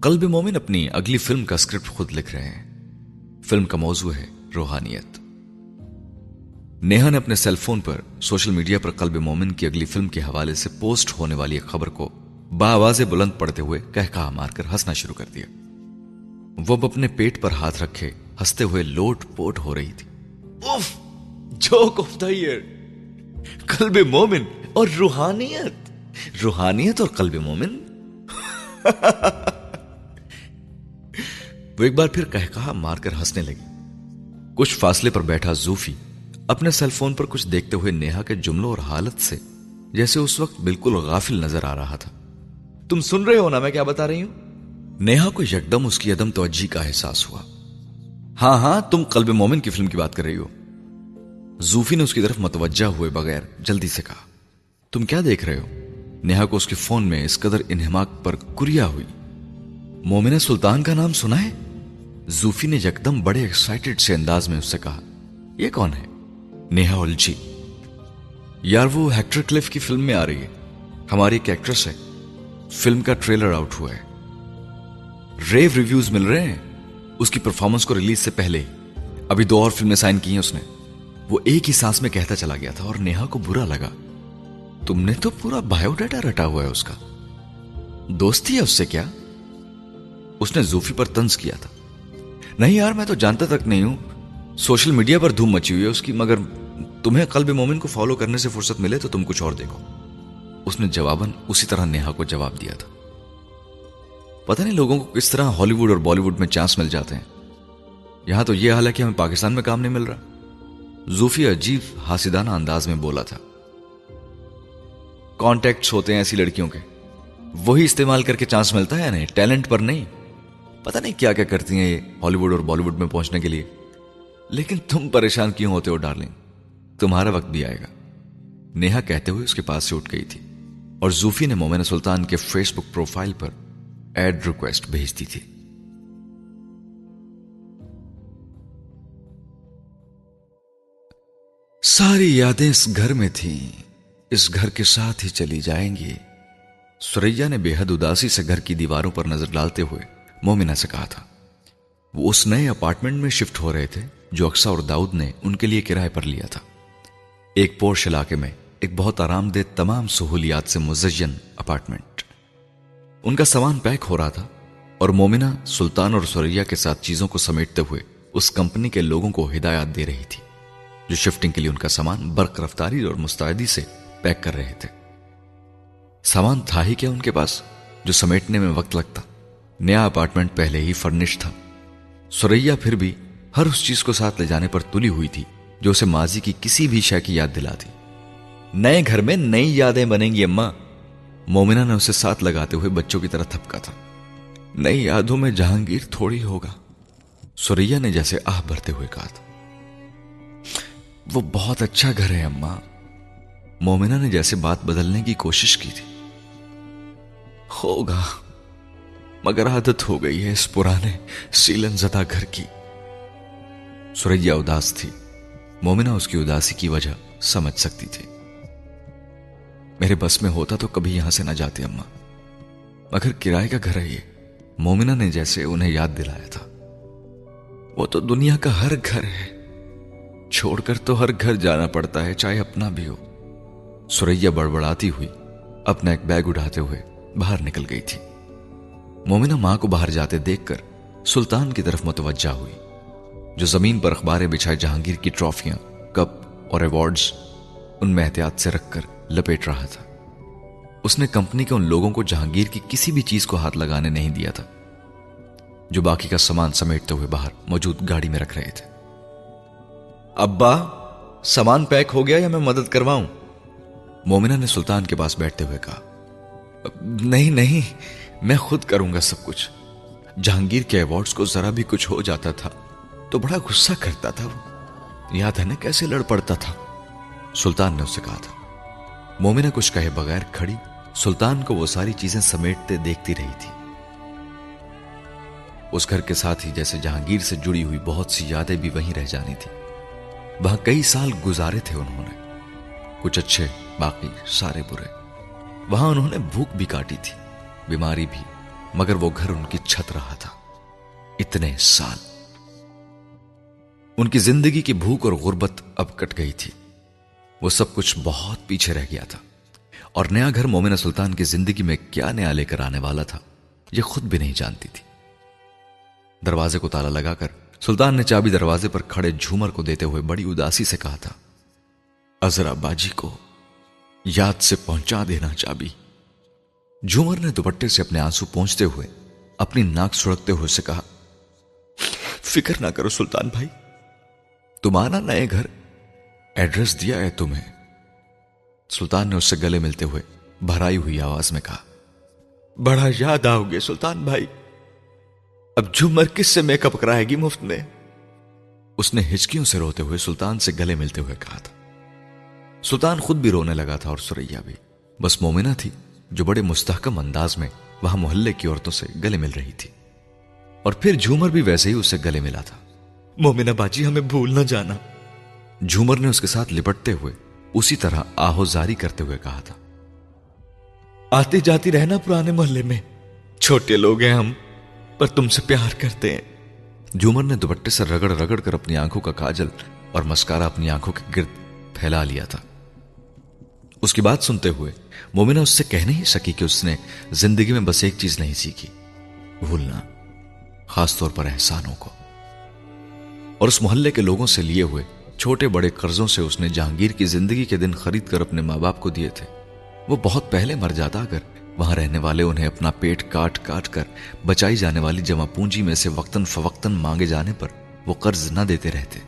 قلب مومن اپنی اگلی فلم کا اسکرپٹ خود لکھ رہے ہیں۔ فلم کا موضوع ہے روحانیت۔ نیہا نے اپنے سیل فون پر سوشل میڈیا پر قلب مومن کی اگلی فلم کے حوالے سے پوسٹ ہونے والی ایک خبر کو بآواز بلند پڑتے ہوئے کہکا مار کر ہنسنا شروع کر دیا۔ وہ اپنے پیٹ پر ہاتھ رکھے ہنستے ہوئے لوٹ پوٹ ہو رہی تھی۔ اوف جوک آف دا ایئر۔ قلب مومن اور روحانیت۔ روحانیت اور قلب مومن؟ وہ ایک بار پھر کہہ کہا مار کر ہنسنے لگی۔ کچھ فاصلے پر بیٹھا زوفی اپنے سیل فون پر کچھ دیکھتے ہوئے نیہا کے جملوں اور حالت سے جیسے اس وقت بالکل غافل نظر آ رہا تھا۔ تم سن رہے ہو نا میں کیا بتا رہی ہوں؟ نیہا کو یکدم اس کی عدم توجہ کا احساس ہوا۔ ہاں ہاں تم قلب مومن کی فلم کی بات کر رہی ہو۔ زوفی نے اس کی طرف متوجہ ہوئے بغیر جلدی سے کہا، تم کیا دیکھ رہے ہو؟ نیہا کو اس کے فون میں اس قدر انہماک پر کریا ہوئی۔ مومن سلطان کا نام سنا ہے؟ زوفی نے یکدم بڑے ایکسائٹڈ سے انداز میں اس سے کہا، یہ کون ہے؟ نیہا الجھی۔ یار، وہ ہیکٹر کلف کی فلم میں آ رہی ہے۔ ہماری ایک ایکٹریس ہے۔ فلم کا ٹریلر آؤٹ ہوا ہے۔ ریو ریویوز مل رہے ہیں۔ اس کی پرفارمنس کو ریلیز سے پہلے ابھی دو اور فلمیں سائن کی ہیں اس نے۔ وہ ایک ہی سانس میں کہتا چلا گیا تھا اور نیہا کو برا لگا۔ تم نے تو پورا بایو ڈیٹا رٹا ہوا ہے اس کا۔ دوستی ہے اس سے کیا؟ اس نے زوفی پر تنز کیا تھا۔ نہیں یار، میں تو جانتا تک نہیں ہوں۔ سوشل میڈیا پر دھوم مچی ہوئی ہے اس کی، مگر تمہیں قلب مومن کو فالو کرنے سے فرصت ملے تو تم کچھ اور دیکھو۔ اس نے جواباً اسی طرح نیہا کو جواب دیا تھا۔ پتہ نہیں لوگوں کو کس طرح ہالی ووڈ اور بالی ووڈ میں چانس مل جاتے ہیں۔ یہاں تو یہ حال ہے کہ ہمیں پاکستان میں کام نہیں مل رہا۔ زوفی عجیب حاسدانہ انداز میں بولا تھا۔ کانٹیکٹس ہوتے ہیں ایسی لڑکیوں کے۔ وہی استعمال کر کے چانس ملتا ہے یا نہیں؟ ٹیلنٹ پر نہیں۔ پتہ نہیں کیا کیا کرتی ہیں یہ ہالی ووڈ اور بالی ووڈ میں پہنچنے کے لیے۔ لیکن تم پریشان کیوں ہوتے ہو ڈارلنگ؟ تمہارا وقت بھی آئے گا۔ نیہا کہتے ہوئے اس کے پاس سے اٹھ گئی تھی۔ اور زوفی نے مومن سلطان کے فیس بک پروفائل پر ایڈ ریکویسٹ بھیج دی تھی۔ ساری یادیں اس گھر میں تھیں۔ اس گھر کے ساتھ ہی چلی جائیں گی۔ سریا نے بے حد اداسی سے گھر کی دیواروں پر نظر ڈالتے ہوئے مومنہ سے کہا تھا، وہ اس نئے اپارٹمنٹ میں شفٹ ہو رہے تھے جو اکسا اور داؤد نے ان کے لیے کرائے پر لیا تھا۔ ایک پورش علاقے میں ایک بہت آرام دہ تمام سہولیات سے مزین اپارٹمنٹ۔ ان کا سامان پیک ہو رہا تھا اور مومنہ سلطان اور سوریا کے ساتھ چیزوں کو سمیٹتے ہوئے اس کمپنی کے لوگوں کو ہدایات دے رہی تھی، جو شفٹنگ کے لیے ان کا سامان برق رفتاری اور مستعدی سے پیک کر رہے تھے۔ سامان تھا ہی کیا ان کے پاس، جو سمیٹنے میں وقت لگتا۔ نیا اپارٹمنٹ پہلے ہی فرنش تھا۔ سوریا پھر بھی ہر اس چیز کو ساتھ لے جانے پر تلی ہوئی تھی، جو اسے ماضی کی کسی بھی شے کی یاد دلاتی نئے گھر میں نئی یادیں بنیں گی اما مومنہ نے اسے ساتھ لگاتے ہوئے بچوں کی طرح تھپکا تھا۔ نئی یادوں میں جہانگیر تھوڑی ہوگا۔ سوریا نے جیسے آہ بھرتے ہوئے کہا تھا۔ وہ بہت اچھا گھر ہے اما مومنہ نے جیسے بات بدلنے کی کوشش کی تھی۔ ہوگا۔ مگر عادت ہو گئی ہے اس پرانے سیلن زدہ گھر کی۔ سوریا اداس تھی۔ مومنہ اس کی اداسی کی وجہ سمجھ سکتی تھی۔ میرے بس میں ہوتا تو کبھی یہاں سے نہ جاتے اما۔ مگر کرائے کا گھر ہے یہ۔ مومنہ نے جیسے انہیں یاد دلایا تھا۔ وہ تو دنیا کا ہر گھر ہے۔ چھوڑ کر تو ہر گھر جانا پڑتا ہے، چاہے اپنا بھی ہو۔ سوریا بڑبڑاتی ہوئی اپنا ایک بیگ اٹھاتے ہوئے باہر نکل گئی تھی۔ مومنہ ماں کو باہر جاتے دیکھ کر سلطان کی طرف متوجہ ہوئی۔ جو زمین پر اخباریں بچھائے جہانگیر کی ٹرافیاں، کپ اور ایوارڈز ان میں احتیاط سے رکھ کر لپیٹ رہا تھا۔ اس نے کمپنی کے ان لوگوں کو جہانگیر کی کسی بھی چیز کو ہاتھ لگانے نہیں دیا تھا۔ جو باقی کا سامان سمیٹتے ہوئے باہر موجود گاڑی میں رکھ رہے تھے۔ ابا، سامان پیک ہو گیا یا میں مدد کرواؤں؟ مومنہ نے سلطان کے پاس بیٹھتے ہوئے کہا، نہیں نہیں، میں خود کروں گا سب کچھ۔ جہانگیر کے ایوارڈز کو ذرا بھی کچھ ہو جاتا تھا تو بڑا غصہ کرتا تھا وہ۔ یاد ہے نا کیسے لڑ پڑتا تھا۔ سلطان نے اسے کہا تھا مومنہ کچھ کہے بغیر کھڑی سلطان کو وہ ساری چیزیں سمیٹتے دیکھتی رہی تھی۔ اس گھر کے ساتھ ہی جیسے جہانگیر سے جڑی ہوئی بہت سی یادیں بھی وہیں رہ جانی تھی وہاں کئی سال گزارے تھے انہوں نے۔ کچھ اچھے، باقی سارے برے۔ وہاں انہوں نے بھوک بھی کاٹی تھی، بیماری بھی، مگر وہ گھر ان کی چھت رہا تھا۔ اتنے سال۔ ان کی زندگی کی بھوک اور غربت اب کٹ گئی تھی۔ وہ سب کچھ بہت پیچھے رہ گیا تھا۔ اور نیا گھر مومنہ سلطان کی زندگی میں کیا نیا لے کر آنے والا تھا، یہ خود بھی نہیں جانتی تھی۔ دروازے کو تالا لگا کر سلطان نے چابی دروازے پر کھڑے جھومر کو دیتے ہوئے بڑی اداسی سے کہا تھا، ازرا باجی کو یاد سے پہنچا دینا چابی۔ جھومر نے دوپٹے سے اپنے آنسو پہنچتے ہوئے اپنی ناک سڑکتے ہوئے سے کہا، فکر نہ کرو سلطان بھائی، تمہارا نئے گھر ایڈریس دیا ہے تمہیں۔ سلطان نے اس سے گلے ملتے ہوئے بھرائی ہوئی آواز میں کہا، بڑا یاد آؤ گے سلطان بھائی۔ اب جھومر کس سے میک اپ کرائے گی مفت میں؟ اس نے ہچکیوں سے روتے ہوئے سلطان سے گلے ملتے ہوئے کہا تھا۔ سلطان خود بھی رونے لگا تھا اور سریا بھی۔ بس مومنہ تھی جو بڑے مستحکم انداز میں وہاں محلے کی عورتوں سے گلے مل رہی تھی۔ اور پھر جھومر بھی ویسے ہی اسے گلے ملا تھا۔ مومنہ باجی، ہمیں بھول نہ جانا۔ جھومر نے اس کے ساتھ لپٹتے ہوئے اسی طرح آہوزاری کرتے ہوئے کہا تھا آتی جاتی رہنا پرانے محلے میں۔ چھوٹے لوگ ہیں ہم، پر تم سے پیار کرتے ہیں۔ جھومر نے دوپٹے سے رگڑ رگڑ کر اپنی آنکھوں کا کاجل اور مسکارا اپنی آنکھوں کے گرد پھیلا لیا تھا۔ اس کی بات سنتے ہوئے مومنہ اس سے کہہ نہیں سکی کہ اس نے زندگی میں بس ایک چیز نہیں سیکھی، بھولنا، خاص طور پر احسانوں کو۔ اور اس محلے کے لوگوں سے لیے ہوئے چھوٹے بڑے قرضوں سے اس نے جہانگیر کی زندگی کے دن خرید کر اپنے ماں باپ کو دیے تھے۔ وہ بہت پہلے مر جاتا اگر وہاں رہنے والے انہیں اپنا پیٹ کاٹ کاٹ کر بچائی جانے والی جمع پونجی میں سے وقتاً فوقتاً مانگے جانے پر وہ قرض نہ دیتے رہتے۔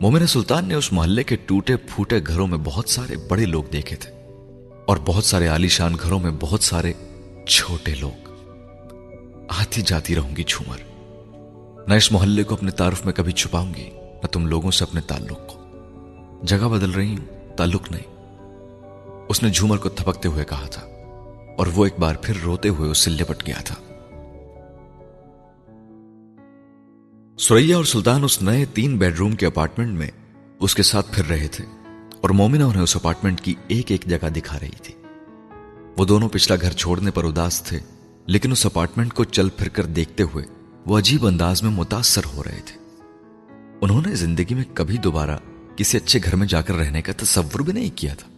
مومن سلطان نے اس محلے کے ٹوٹے پھوٹے گھروں میں بہت سارے بڑے لوگ دیکھے تھے اور بہت سارے عالیشان گھروں میں بہت سارے چھوٹے لوگ۔ آتی جاتی رہوں گی جھومر۔ نہ اس محلے کو اپنے تعارف میں کبھی چھپاؤں گی۔ نہ تم لوگوں سے اپنے تعلق کو۔ جگہ بدل رہی ہوں، تعلق نہیں۔ اس نے جھومر کو تھپکتے ہوئے کہا تھا اور وہ ایک بار پھر روتے ہوئے اس سے لپٹ گیا تھا۔ سوریا اور سلطان اس نئے تین بیڈ روم کے اپارٹمنٹ میں اس کے ساتھ پھر رہے تھے اور مومنہ انہیں اس اپارٹمنٹ کی ایک ایک جگہ دکھا رہی تھی۔ وہ دونوں پچھلا گھر چھوڑنے پر اداس تھے، لیکن اس اپارٹمنٹ کو چل پھر کر دیکھتے ہوئے وہ عجیب انداز میں متاثر ہو رہے تھے۔ انہوں نے زندگی میں کبھی دوبارہ کسی اچھے گھر میں جا کر رہنے کا تصور بھی نہیں کیا تھا۔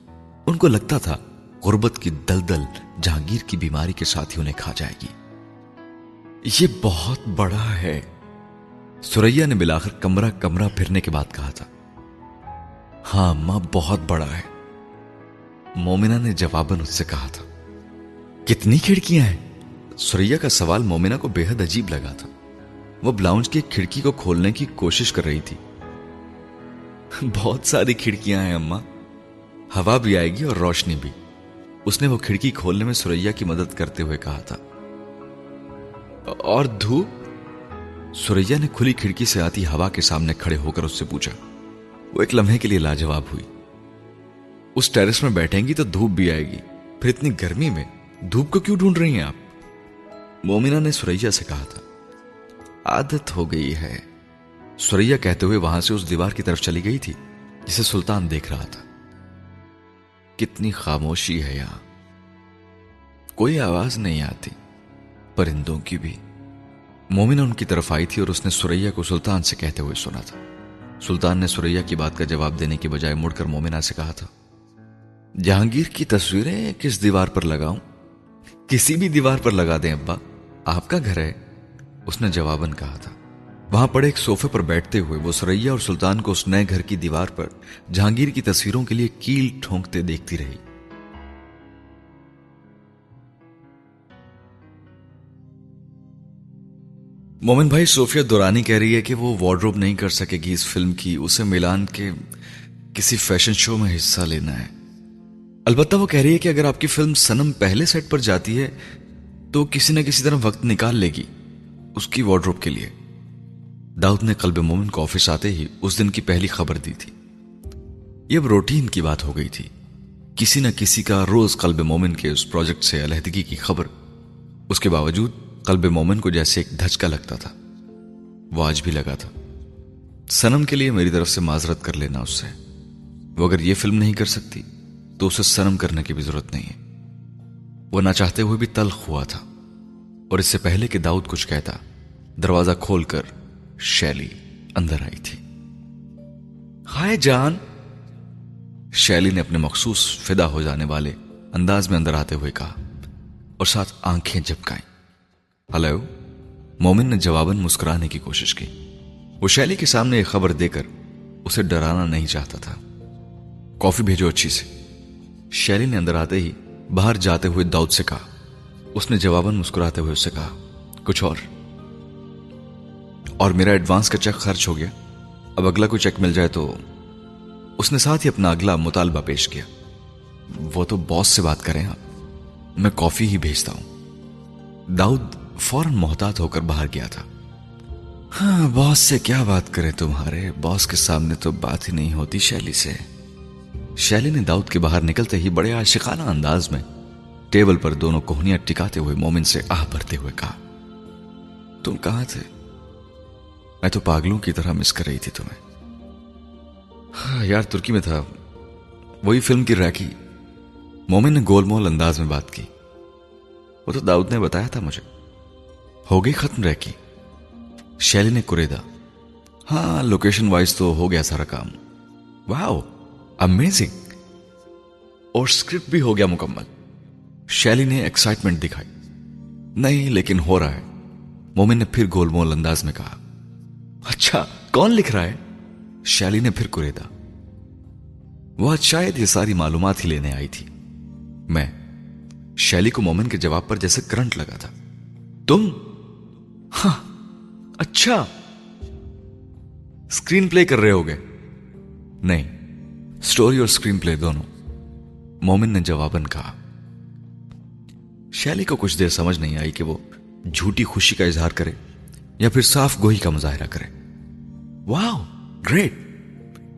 ان کو لگتا تھا غربت کی دلدل جہانگیر کی بیماری کے ساتھ ہی انہیں کھا جائے گی۔ یہ بہت بڑا ہے۔ سوریا نے بلاخر کمرہ کمرہ پھرنے کے بعد کہا تھا۔ ہاں ماں، بہت بڑا ہے۔ مومنہ نے جواباً اس سے کہا تھا۔ کتنی کھڑکیاں ہیں؟ سوریا کا سوال مومنہ کو بے حد عجیب لگا تھا۔ وہ بلاؤنج کی کھڑکی کو کھولنے کی کوشش کر رہی تھی۔ بہت ساری کھڑکیاں ہیں اماں۔ ہوا بھی آئے گی اور روشنی بھی۔ اس نے وہ کھڑکی کھولنے میں سوریا کی مدد کرتے ہوئے کہا تھا۔ اور دھوپ سوریا نے کھلی کھڑکی سے آتی ہوا کے سامنے کھڑے ہو کر اس سے پوچھا۔ وہ ایک لمحے کے لیے لاجواب ہوئی۔ اس ٹیرس میں بیٹھیں گی تو دھوپ بھی آئے گی۔ پھر اتنی گرمی میں دھوپ کو کیوں ڈھونڈ رہی ہیں آپ؟ مومنہ نے سوریا سے کہا تھا۔ عادت ہو گئی ہے۔ سوریا کہتے ہوئے وہاں سے اس دیوار کی طرف چلی گئی تھی، جسے سلطان دیکھ رہا تھا۔ کتنی خاموشی ہے یہاں۔ کوئی آواز نہیں آتی، پرندوں کی بھی۔ مومنہ ان کی طرف آئی تھی اور اس نے سوریا کو سلطان سے کہتے ہوئے سنا تھا۔ سلطان نے سوریا کی بات کا جواب دینے کے بجائے مڑ کر مومنہ سے کہا تھا، جہانگیر کی تصویریں کس دیوار پر لگاؤں؟ کسی بھی دیوار پر لگا دیں ابا، آپ کا گھر ہے۔ اس نے جواباً کہا تھا۔ وہاں پڑے ایک سوفے پر بیٹھتے ہوئے وہ سریا اور سلطان کو اس نئے گھر کی دیوار پر جہانگیر کی تصویروں کے لیے کیل ٹھونکتے دیکھتی رہی۔ مومن بھائی، صوفیہ دورانی کہہ رہی ہے کہ وہ وارڈروب نہیں کر سکے گی اس فلم کی۔ اسے ملان کے کسی فیشن شو میں حصہ لینا ہے۔ البتہ وہ کہہ رہی ہے کہ اگر آپ کی فلم سنم پہلے سیٹ پر جاتی ہے تو کسی نہ کسی طرح وقت نکال لے گی۔ اس کی وارڈروب کے لیے۔ داؤد نے قلب مومن کو آفس آتے ہی اس دن کی پہلی خبر دی تھی۔ یہ اب روٹین کی بات ہو گئی تھی۔ کسی نہ کسی کا روز قلب مومن کے اس پروجیکٹ سے علیحدگی کی خبر۔ اس کے باوجود قلب مومن کو جیسے ایک دھچکا لگتا تھا۔ وہ آج بھی لگا تھا۔ سنم کے لیے میری طرف سے معذرت کر لینا اس سے۔ وہ اگر یہ فلم نہیں کر سکتی تو اسے سنم کرنے کی بھی ضرورت نہیں ہے۔ وہ نہ چاہتے ہوئے بھی تلخ ہوا تھا۔ اور اس سے پہلے کہ داؤد کچھ کہتا، دروازہ کھول کر شیلی اندر آئی تھی۔ ہائے جان! شیلی نے اپنے مخصوص فدا ہو جانے والے انداز میں اندر آتے ہوئے کہا اور ساتھ آنکھیں جھپکائیں۔ ہلو! مومن نے جواباً مسکرانے کی کوشش کی۔ وہ شیلی کے سامنے ایک خبر دے کر اسے ڈرانا نہیں چاہتا تھا۔ کافی بھیجو اچھی سے۔ شیلی نے اندر آتے ہی باہر جاتے ہوئے داؤد سے کہا اس نے جواباً مسکراتے ہوئے اس سے کہا، کچھ اور. اور میرا ایڈوانس کا چیک خرچ ہو گیا۔ اب اگلا کوئی چیک مل جائے تو اس نے ساتھ ہی اپنا اگلا مطالبہ پیش کیا۔ وہ تو باس سے بات کریں آپ۔ میں کافی ہی بھیجتا ہوں۔ داؤد فوراً محتاط ہو کر باہر گیا تھا۔ ہاں باس سے کیا بات کرے تمہارے؟ باس کے سامنے تو بات ہی نہیں ہوتی شیلی سے۔ شیلی نے داؤد کے باہر نکلتے ہی بڑے عاشقانہ انداز میں ٹیبل پر دونوں کوہنیاں ٹکاتے ہوئے مومن سے آہ بھرتے ہوئے کہا، تم کہاں تھے؟ میں تو پاگلوں کی طرح مس کر رہی تھی تمہیں۔ ہاں یار، ترکی میں تھا۔ وہی فلم کی ریکی۔ مومن نے گول مول انداز میں بات کی۔ وہ تو داؤد نے بتایا تھا مجھے۔ ہو گئی ختم ریکی۔ شیلی نے کریدا ہاں لوکیشن وائز تو ہو گیا سارا کام۔ واؤ امیزنگ اور اسکرپٹ بھی ہو گیا مکمل۔ شیلی نے ایکسائٹمنٹ دکھائی۔ نہیں، لیکن ہو رہا ہے۔ مومن نے پھر گول مول انداز میں کہا اچھا کون لکھ رہا ہے؟ شیلی نے پھر کریدا۔ وہ شاید یہ ساری معلومات ہی لینے آئی تھی۔ میں، شیلی کو مومن کے جواب پر جیسے کرنٹ لگا تھا۔ تم؟ ہاں اچھا۔ اسکرین پلے کر رہے ہو گے نہیں سٹوری اور اسکرین پلے دونوں۔ مومن نے جواباً کہا شیلی کو کچھ دیر سمجھ نہیں آئی کہ وہ جھوٹی خوشی کا اظہار کرے یا پھر صاف گوہی کا مظاہرہ کرے۔ Wow great.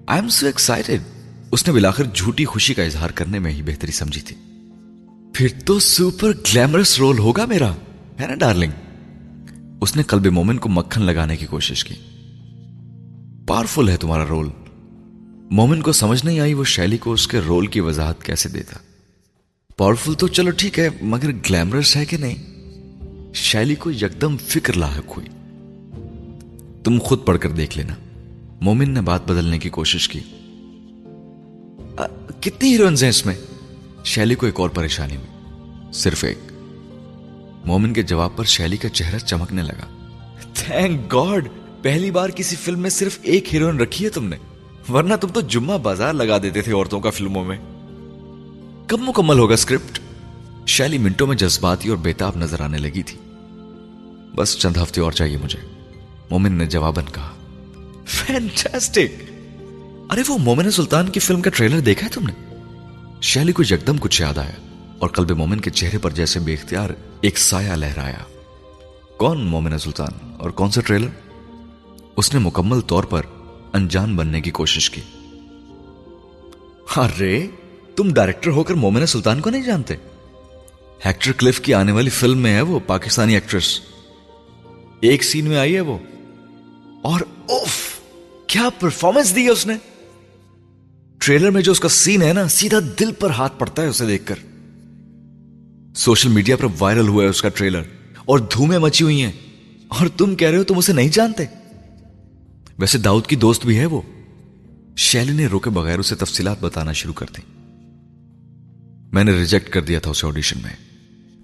I am so excited. اس نے بلاخر جھوٹی خوشی کا اظہار کرنے میں ہی بہتری سمجھی تھی۔ پھر تو سپر گلیمرس رول ہوگا میرا، ہے نا ڈارلنگ؟ اس نے قلب مومن کو مکھن لگانے کی کوشش کی۔ پاورفل ہے تمہارا رول۔ مومن کو سمجھ نہیں آئی وہ شیلی کو اس کے رول کی وضاحت کیسے دیتا۔ پاورفل تو چلو ٹھیک ہے، مگر گلیمرس ہے کہ نہیں؟ شیلی کو یکدم فکر لاحق ہوئی۔ تم خود پڑھ کر دیکھ لینا۔ مومن نے بات بدلنے کی کوشش کی۔ کتنی ہیروئنز ہیں اس میں؟ شیلی کو ایک اور پریشانی ہوئی۔ صرف ایک۔ مومن کے جواب پر شیلی کا چہرہ چمکنے لگا۔ تھینک گاڈ پہلی بار کسی فلم میں صرف ایک ہیروئن رکھی ہے تم نے۔ ورنہ تم تو جمعہ بازار لگا دیتے تھے عورتوں کا فلموں میں۔ کب مکمل ہوگا اسکرپٹ شیلی منٹوں میں جذباتی اور بےتاب نظر آنے لگی تھی۔ بس چند ہفتے اور چاہیے مجھے۔ مومن نے جواباً کہا فینٹاسٹک ارے وہ مومن سلطان کی فلم کا ٹریلر دیکھا ہے تم نے؟ شیلی کو یکدم کچھ یاد آیا اور قلب مومن کے چہرے پر جیسے بے اختیار ایک سایہ لہرایا۔ کون مومن سلطان اور کون سا ٹریلر؟ اس نے مکمل طور پر انجان بننے کی کوشش کی۔ ارے! تم ڈائریکٹر ہو کر مومن سلطان کو نہیں جانتے؟ ہیکٹر کلف کی آنے والی فلم میں ہے وہ پاکستانی ایکٹریس ایک سین میں آئی ہے وہ. اور اوف، کیا پرفارمنس دی ہے اس نے؟ ٹریلر میں جو اس کا سین ہے نا، سیدھا دل پر ہاتھ پڑتا ہے اسے دیکھ کر. سوشل میڈیا پر وائرل ہوا ہے اس کا ٹریلر اور دھومیں مچی ہوئی ہیں. اور تم کہہ رہے ہو تم اسے نہیں جانتے؟ ویسے داؤد کی دوست بھی ہے وہ. شیلی نے روکے بغیر اسے تفصیلات بتانا شروع کر دی میں نے ریجیکٹ کر دیا تھا اسے آڈیشن میں۔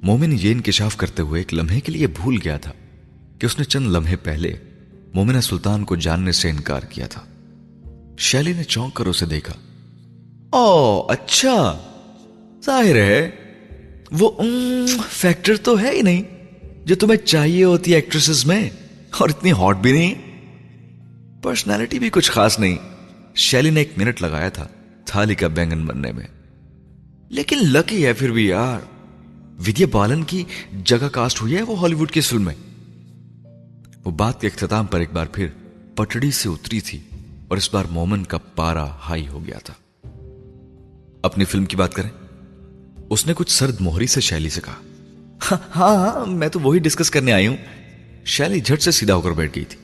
مومن یہ انکشاف کرتے ہوئے ایک لمحے کے لیے بھول گیا تھا کہ اس نے چند لمحے پہلے مومنہ سلطان کو جاننے سے انکار کیا تھا۔ شیلی نے چونک کر اسے دیکھا۔ او اچھا! ظاہر ہے، وہ فیکٹر تو ہے ہی نہیں جو تمہیں چاہیے ہوتی ایکٹریسز میں، اور اتنی ہاٹ بھی نہیں۔ پرسنالٹی بھی کچھ خاص نہیں۔ شیلی نے ایک منٹ لگایا تھا تھالی کا بینگن بننے میں۔ لیکن لکی ہے پھر بھی یار۔ ودیا بالن کی جگہ کاسٹ ہوئی ہے وہ ہالی ووڈ کی فلم میں وہ بات کے اختتام پر ایک بار پھر پٹڑی سے اتری تھی اور اس بار مومن کا پارا ہائی ہو گیا تھا۔ اپنی فلم کی بات کریں؟ اس نے کچھ سرد موہری سے شیلی سے کہا۔ ہاں ہاں, ہاں، میں تو وہی ڈسکس کرنے آئی ہوں۔ شیلی جھٹ سے سیدھا ہو کر بیٹھ گئی تھی۔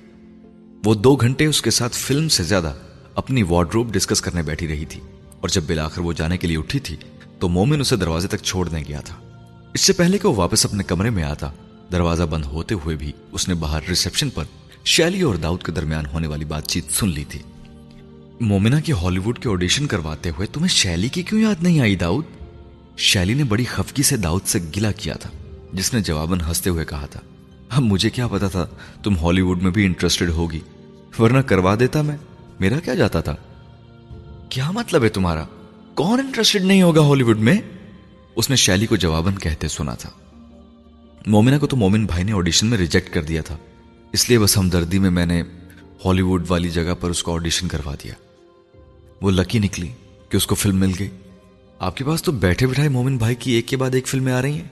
وہ دو گھنٹے اس کے ساتھ فلم سے زیادہ اپنی وارڈروب ڈسکس کرنے بیٹھی رہی تھی اور جب بلاخر وہ جانے کے لیے اٹھی تھی تو مومن اسے دروازے تک چھوڑنے گیا تھا۔ اس سے پہلے کہ وہ واپس اپنے کمرے میں آتا، دروازہ بند ہوتے ہوئے بھی اس نے باہر ریسپشن پر شیلی اور داؤد کے درمیان ہونے والی بات چیت سن لی تھی۔ مومنا کی ہالی ووڈ کے آڈیشن کرواتے ہوئے تمہیں شیلی کی کیوں یاد نہیں آئی داؤد؟ شیلی نے بڑی خفکی سے داؤد سے گلا کیا تھا، جس نے جواباً ہنستے ہوئے کہا تھا، اب مجھے کیا پتا تھا تم ہالی ووڈ میں بھی انٹرسٹڈ ہوگی، ورنہ کروا دیتا میں، میرا کیا جاتا تھا؟ کیا مطلب ہے تمہارا؟ کون انٹرسٹڈ نہیں ہوگا ہالی ووڈ میں؟ اس نے شیلی کو جواباً کہتے سنا تھا۔ مومنا کو تو مومن بھائی نے آڈیشن میں ریجیکٹ کر دیا تھا۔ اس لیے بس ہمدردی میں میں نے ہالی ووڈ والی جگہ پر اس کو آڈیشن کروا دیا۔ وہ لکی نکلی کہ اس کو فلم مل گئی۔ آپ کے پاس تو بیٹھے بٹھائے مومن بھائی کی ایک کے بعد ایک فلمیں آ رہی ہیں۔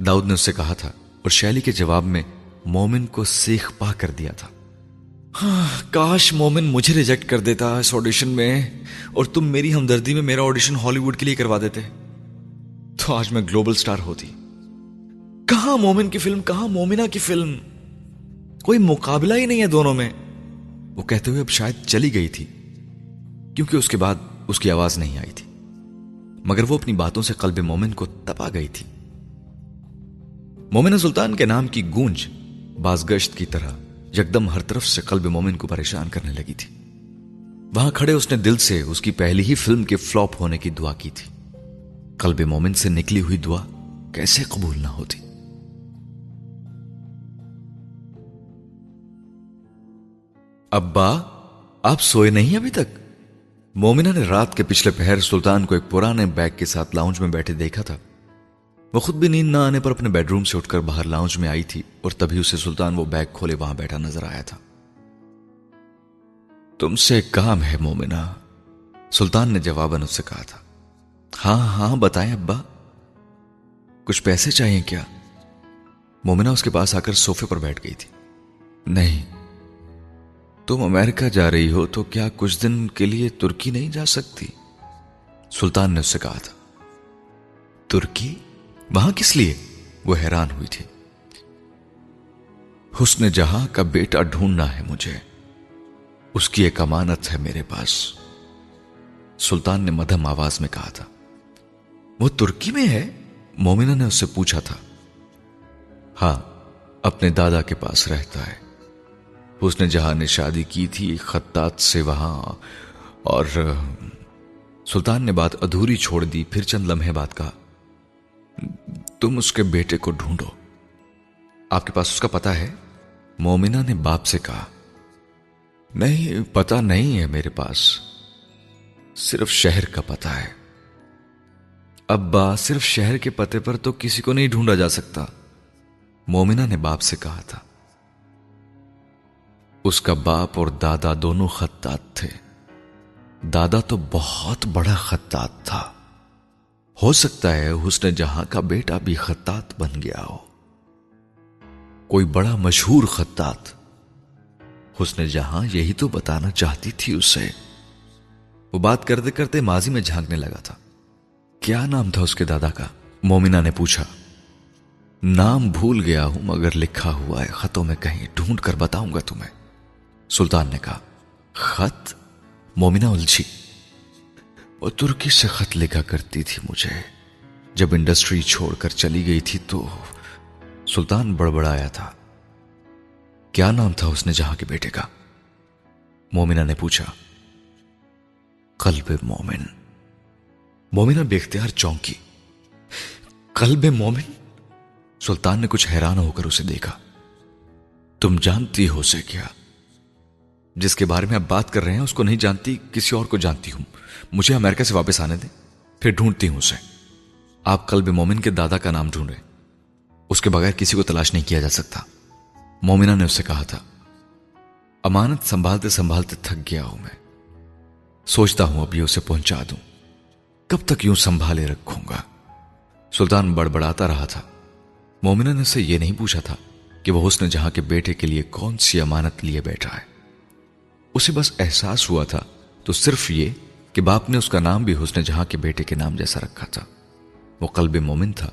داؤد نے اس سے کہا تھا اور شیلی کے جواب میں مومن کو سیخ پا کر دیا تھا۔ کاش مومن مجھے ریجیکٹ کر دیتا اس آڈیشن میں اور تم میری ہمدردی میں میرا آڈیشن ہالی ووڈ کے لیے کروا دیتے۔ تو آج میں گلوبل سٹار ہوتی۔ کہاں مومن کی فلم، کہاں مومنا کی فلم؟ کوئی مقابلہ ہی نہیں ہے دونوں میں۔ وہ کہتے ہوئے اب شاید چلی گئی تھی، کیونکہ اس کے بعد اس کی آواز نہیں آئی تھی۔ مگر وہ اپنی باتوں سے قلب مومن کو تپا گئی تھی۔ مومن سلطان کے نام کی گونج بازگشت کی طرح۔ یکدم ہر طرف سے قلب مومن کو پریشان کرنے لگی تھی۔ وہاں کھڑے اس نے دل سے اس کی پہلی ہی فلم کے فلوپ ہونے کی دعا کی تھی۔ قلب مومن سے نکلی ہوئی دعا کیسے قبول نہ ہوتی۔ ابا، آپ سوئے نہیں ابھی تک؟ مومنا نے رات کے پچھلے پہر سلطان کو ایک پرانے بیگ کے ساتھ لاؤنج میں بیٹھے دیکھا تھا۔ وہ خود بھی نیند نہ آنے پر اپنے بیڈ روم سے اٹھ کر باہر لاؤنج میں آئی تھی اور تبھی اسے سلطان وہ بیگ کھولے وہاں بیٹھا نظر آیا تھا۔ تم سے کام ہے مومنا سلطان نے جواباً اس سے کہا تھا۔ ہاں ہاں بتائیں ابا۔ کچھ پیسے چاہیے کیا؟ مومنا اس کے پاس آ کر سوفے پر بیٹھ گئی تھی۔ نہیں، تم امریکہ جا رہی ہو تو کیا کچھ دن کے لیے ترکی نہیں جا سکتی؟ سلطان نے اس سے کہا تھا۔ ترکی؟ وہاں کس لیے؟ وہ حیران ہوئی تھی۔ حسن جہاں کا بیٹا ڈھونڈنا ہے مجھے۔ اس کی ایک امانت ہے میرے پاس۔ سلطان نے مدھم آواز میں کہا تھا۔ وہ ترکی میں ہے؟ مومنہ نے اس سے پوچھا تھا۔ ہاں اپنے دادا کے پاس رہتا ہے۔ اس نے جہاں نے شادی کی تھی ایک خطاط سے وہاں۔ اور سلطان نے بات ادھوری چھوڑ دی، پھر چند لمحے بات کہا۔ تم اس کے بیٹے کو ڈھونڈو۔ آپ کے پاس اس کا پتا ہے؟ مومنہ نے باپ سے کہا، نہیں پتا نہیں ہے میرے پاس۔ صرف شہر کا پتا ہے۔ ابا، صرف شہر کے پتے پر تو کسی کو نہیں ڈھونڈا جا سکتا۔ مومنہ نے باپ سے کہا تھا۔ اس کا باپ اور دادا دونوں خطاط تھے۔ دادا تو بہت بڑا خطاط تھا۔ ہو سکتا ہے حسن جہاں کا بیٹا بھی خطاط بن گیا ہو۔ کوئی بڑا مشہور خطاط۔ حسن جہاں یہی تو بتانا چاہتی تھی اسے۔ وہ بات کرتے کرتے ماضی میں جھانکنے لگا تھا۔ کیا نام تھا اس کے دادا کا؟ مومنہ نے پوچھا۔ نام بھول گیا ہوں مگر لکھا ہوا ہے۔ خطوں میں کہیں ڈھونڈ کر بتاؤں گا تمہیں۔ سلطان نے کہا، خط؟ مومنہ الجھی۔ وہ ترکی سے خط لکھا کرتی تھی مجھے۔ جب انڈسٹری چھوڑ کر چلی گئی تھی تو سلطان بڑبڑایا تھا۔ کیا نام تھا اس نے جہاں کے بیٹے کا؟ مومنہ نے پوچھا۔ قلب مومن۔ مومنہ بے اختیار چونکی۔ قلب مومن؟ سلطان نے کچھ حیران ہو کر اسے دیکھا۔ تم جانتی ہو اسے کیا؟ جس کے بارے میں آپ بات کر رہے ہیں، اس کو نہیں جانتی، کسی اور کو جانتی ہوں۔ مجھے امریکہ سے واپس آنے دیں؟ پھر ڈھونڈتی ہوں اسے۔ آپ قلب مومن کے دادا کا نام ڈھونڈے اس کے بغیر کسی کو تلاش نہیں کیا جا سکتا۔ مومنہ نے اس سے کہا تھا، امانت سنبھالتے سنبھالتے تھک گیا ہوں میں۔ سوچتا ہوں اب یہ اسے پہنچا دوں۔ کب تک یوں سنبھالے رکھوں گا؟ سلطان بڑبڑاتا رہا تھا۔ مومنہ نے اسے یہ نہیں پوچھا تھا کہ وہ حسن جہاں کے بیٹے کے لیے کون سی امانت لیے بیٹھا ہے۔ اسے بس احساس ہوا تھا تو صرف یہ کہ باپ نے اس کا نام بھی حسن جہاں کے بیٹے کے نام جیسا رکھا تھا۔ وہ قلب مومن تھا،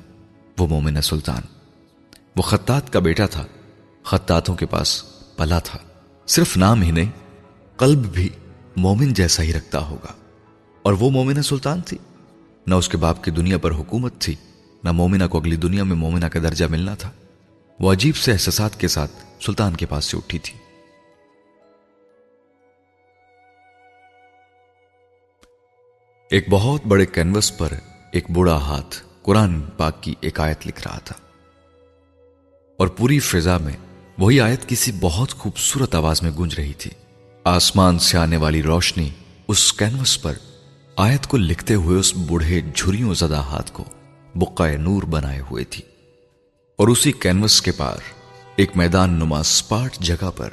وہ مومن سلطان۔ وہ خطاط کا بیٹا تھا، خطاطوں کے پاس پلا تھا۔ صرف نام ہی نہیں، قلب بھی مومن جیسا ہی رکھتا ہوگا۔ اور وہ مومن سلطان تھی۔ نہ اس کے باپ کی دنیا پر حکومت تھی، نہ مومنہ کو اگلی دنیا میں مومنہ کا درجہ ملنا تھا۔ وہ عجیب سے احساسات کے ساتھ سلطان کے پاس سے اٹھی تھی۔ ایک بہت بڑے کینوس پر ایک بڑا ہاتھ قرآن پاک کی ایک آیت لکھ رہا تھا۔ اور پوری فضا میں وہی آیت کسی بہت خوبصورت آواز میں گونج رہی تھی۔ آسمان سے آنے والی روشنی اس کینوس پر آیت کو لکھتے ہوئے اس بوڑھے جھریوں زدہ ہاتھ کو بقائے نور بنائے ہوئے تھی۔ اور اسی کینوس کے پار ایک میدان نما سپاٹ جگہ پر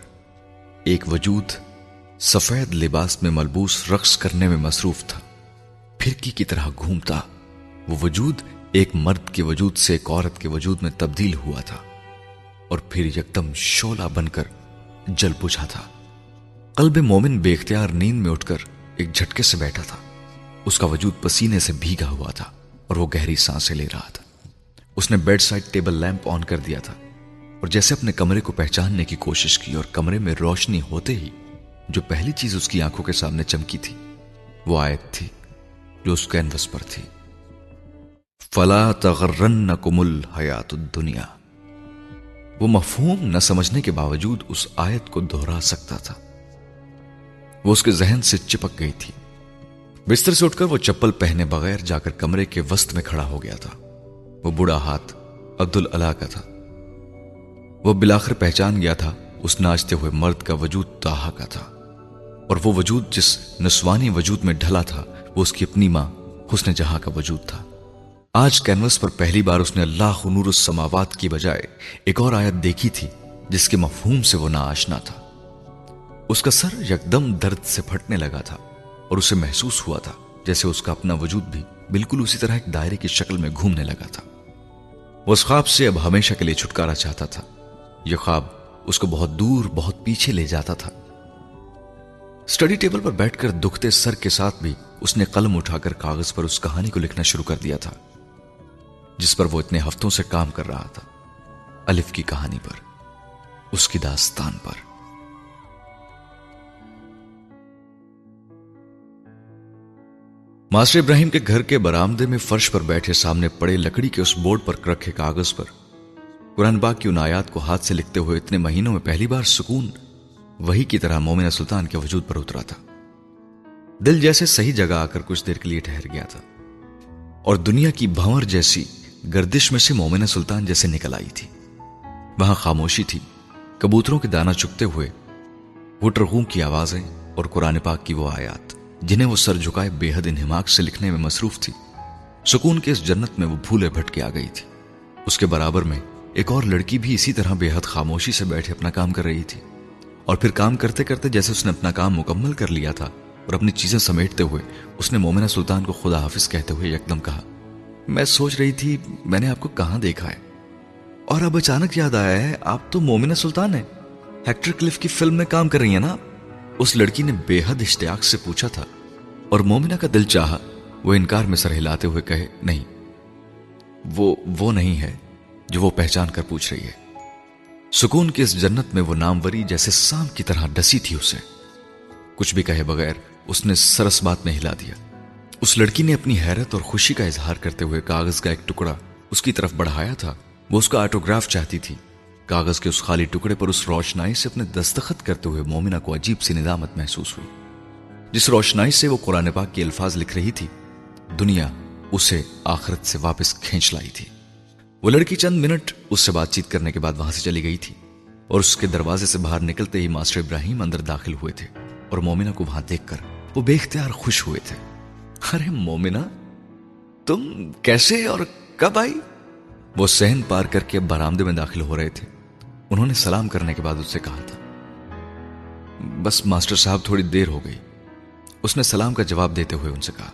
ایک وجود سفید لباس میں ملبوس رقص کرنے میں مصروف تھا۔ پھرکی کی طرح گھومتا۔ وہ وجود ایک مرد کے وجود سے ایک عورت کے وجود میں تبدیل ہوا تھا اور پھر یکدم شولہ بن کر جل پوچھا تھا۔ قلب مومن بے اختیار نیند میں اٹھ کر ایک جھٹکے سے بیٹھا تھا۔ اس کا وجود پسینے سے بھیگا ہوا تھا اور وہ گہری سانسیں لے رہا تھا۔ اس نے bedside table lamp on کر دیا تھا اور جیسے اپنے کمرے کو پہچاننے کی کوشش کی اور کمرے میں روشنی ہوتے ہی جو پہلی چیز اس کی آنکھوں کے سامنے چمکی تھی وہ آیت تھی۔ جو اس کینوس پر تھی۔ فلا تغرن کمل حیات دنیا وہ مفہوم نہ سمجھنے کے باوجود اس آیت کو دہرا سکتا تھا۔ وہ اس کے ذہن سے چپک گئی تھی۔ بستر سے اٹھ کر وہ چپل پہنے بغیر جا کر کمرے کے وسط میں کھڑا ہو گیا تھا۔ وہ بڑا ہاتھ عبد اللہ کا تھا۔ وہ بلاخر پہچان گیا تھا اس ناچتے ہوئے مرد کا وجود تاہا کا تھا۔ اور وہ وجود جس نسوانی وجود میں ڈھلا تھا وہ اس کی اپنی ماں حسن جہاں کا وجود تھا۔ آج کینوس پر پہلی بار اس نے اللہ نور السماوات کی بجائے ایک اور آیت دیکھی تھی، جس کے مفہوم سے وہ نہ آشنا تھا۔ اس کا سر یکدم درد سے پھٹنے لگا تھا اور اسے محسوس ہوا تھا جیسے اس کا اپنا وجود بھی بالکل اسی طرح ایک دائرے کی شکل میں گھومنے لگا تھا۔ وہ اس خواب سے اب ہمیشہ کے لیے چھٹکارا چاہتا تھا۔ یہ خواب اس کو بہت دور، بہت پیچھے لے جاتا تھا۔ اسٹڈی ٹیبل پر بیٹھ کر دکھتے سر کے ساتھ بھی اس نے قلم اٹھا کر کاغذ پر اس کہانی کو لکھنا شروع کر دیا تھا، جس پر وہ اتنے ہفتوں سے کام کر رہا تھا، الف کی کہانی پر، اس کی داستان پر۔ ماسٹر ابراہیم کے گھر کے برامدے میں فرش پر بیٹھے سامنے پڑے لکڑی کے اس بورڈ پر رکھے کاغذ پر، قرآن باغ کی ان آیات کو ہاتھ سے لکھتے ہوئے اتنے مہینوں میں پہلی بار سکون وہی کی طرح مومنہ سلطان کے وجود پر اترا تھا۔ دل جیسے صحیح جگہ آ کر کچھ دیر کے لیے ٹھہر گیا تھا۔ اور دنیا کی بھنور جیسی گردش میں سے مومنہ سلطان جیسے نکل آئی تھی۔ وہاں خاموشی تھی۔ کبوتروں کے دانا چکتے ہوئے وٹرغوں کی آوازیں اور قرآن پاک کی وہ آیات، جنہیں وہ سر جھکائے بے حد انہماک سے لکھنے میں مصروف تھی، سکون کے اس جنت میں وہ بھولے بھٹ کے آ گئی تھی۔ اس کے برابر میں ایک اور لڑکی بھی اسی طرح بے حد خاموشی سے بیٹھے اپنا کام کر رہی تھی۔ اور پھر کام کرتے کرتے جیسے اس نے اپنا کام مکمل کر لیا تھا اور اپنی چیزیں سمیٹتے ہوئے اس نے مومنہ سلطان کو خدا حافظ کہتے ہوئے یکدم کہا، میں سوچ رہی تھی میں نے آپ کو کہاں دیکھا ہے؟ اور اب اچانک یاد آیا ہے، آپ تو مومنہ سلطان ہیں۔ ہیکٹر کلف کی فلم میں کام کر رہی ہیں نا؟ اس لڑکی نے بے حد اشتیاق سے پوچھا تھا اور مومنہ کا دل چاہا، وہ انکار میں سر ہلاتے ہوئے کہے، نہیں، وہ وہ نہیں ہے جو وہ پہچان کر پوچھ رہی ہے۔ سکون کی اس جنت میں وہ ناموری جیسے سام کی طرح ڈسی تھی اسے۔ کچھ بھی کہے بغیر اس نے سرس بات میں ہلا دیا۔ اس لڑکی نے اپنی حیرت اور خوشی کا اظہار کرتے ہوئے کاغذ کا ایک ٹکڑا اس کی طرف بڑھایا تھا۔ وہ اس کا آٹوگراف چاہتی تھی۔ کاغذ کے اس خالی ٹکڑے پر اس روشنائی سے اپنے دستخط کرتے ہوئے مومنہ کو عجیب سی ندامت محسوس ہوئی۔ جس روشنائی سے وہ قرآن پاک کے الفاظ لکھ رہی تھی، دنیا اسے آخرت سے واپس کھینچ لائی تھی۔ وہ لڑکی چند منٹ اس سے بات چیت کرنے کے بعد وہاں سے چلی گئی تھی اور اس کے دروازے سے باہر نکلتے ہی ماسٹر ابراہیم اندر داخل ہوئے تھے اور مومنہ کو وہاں دیکھ کر وہ بے اختیار خوش ہوئے تھے۔ ارے مومنہ، تم کیسے اور کب آئی؟ وہ سہن پار کر کے برامدے میں داخل ہو رہے تھے۔ انہوں نے سلام کرنے کے بعد اس سے کہا تھا، بس ماسٹر صاحب تھوڑی دیر ہو گئی۔ اس نے سلام کا جواب دیتے ہوئے ان سے کہا،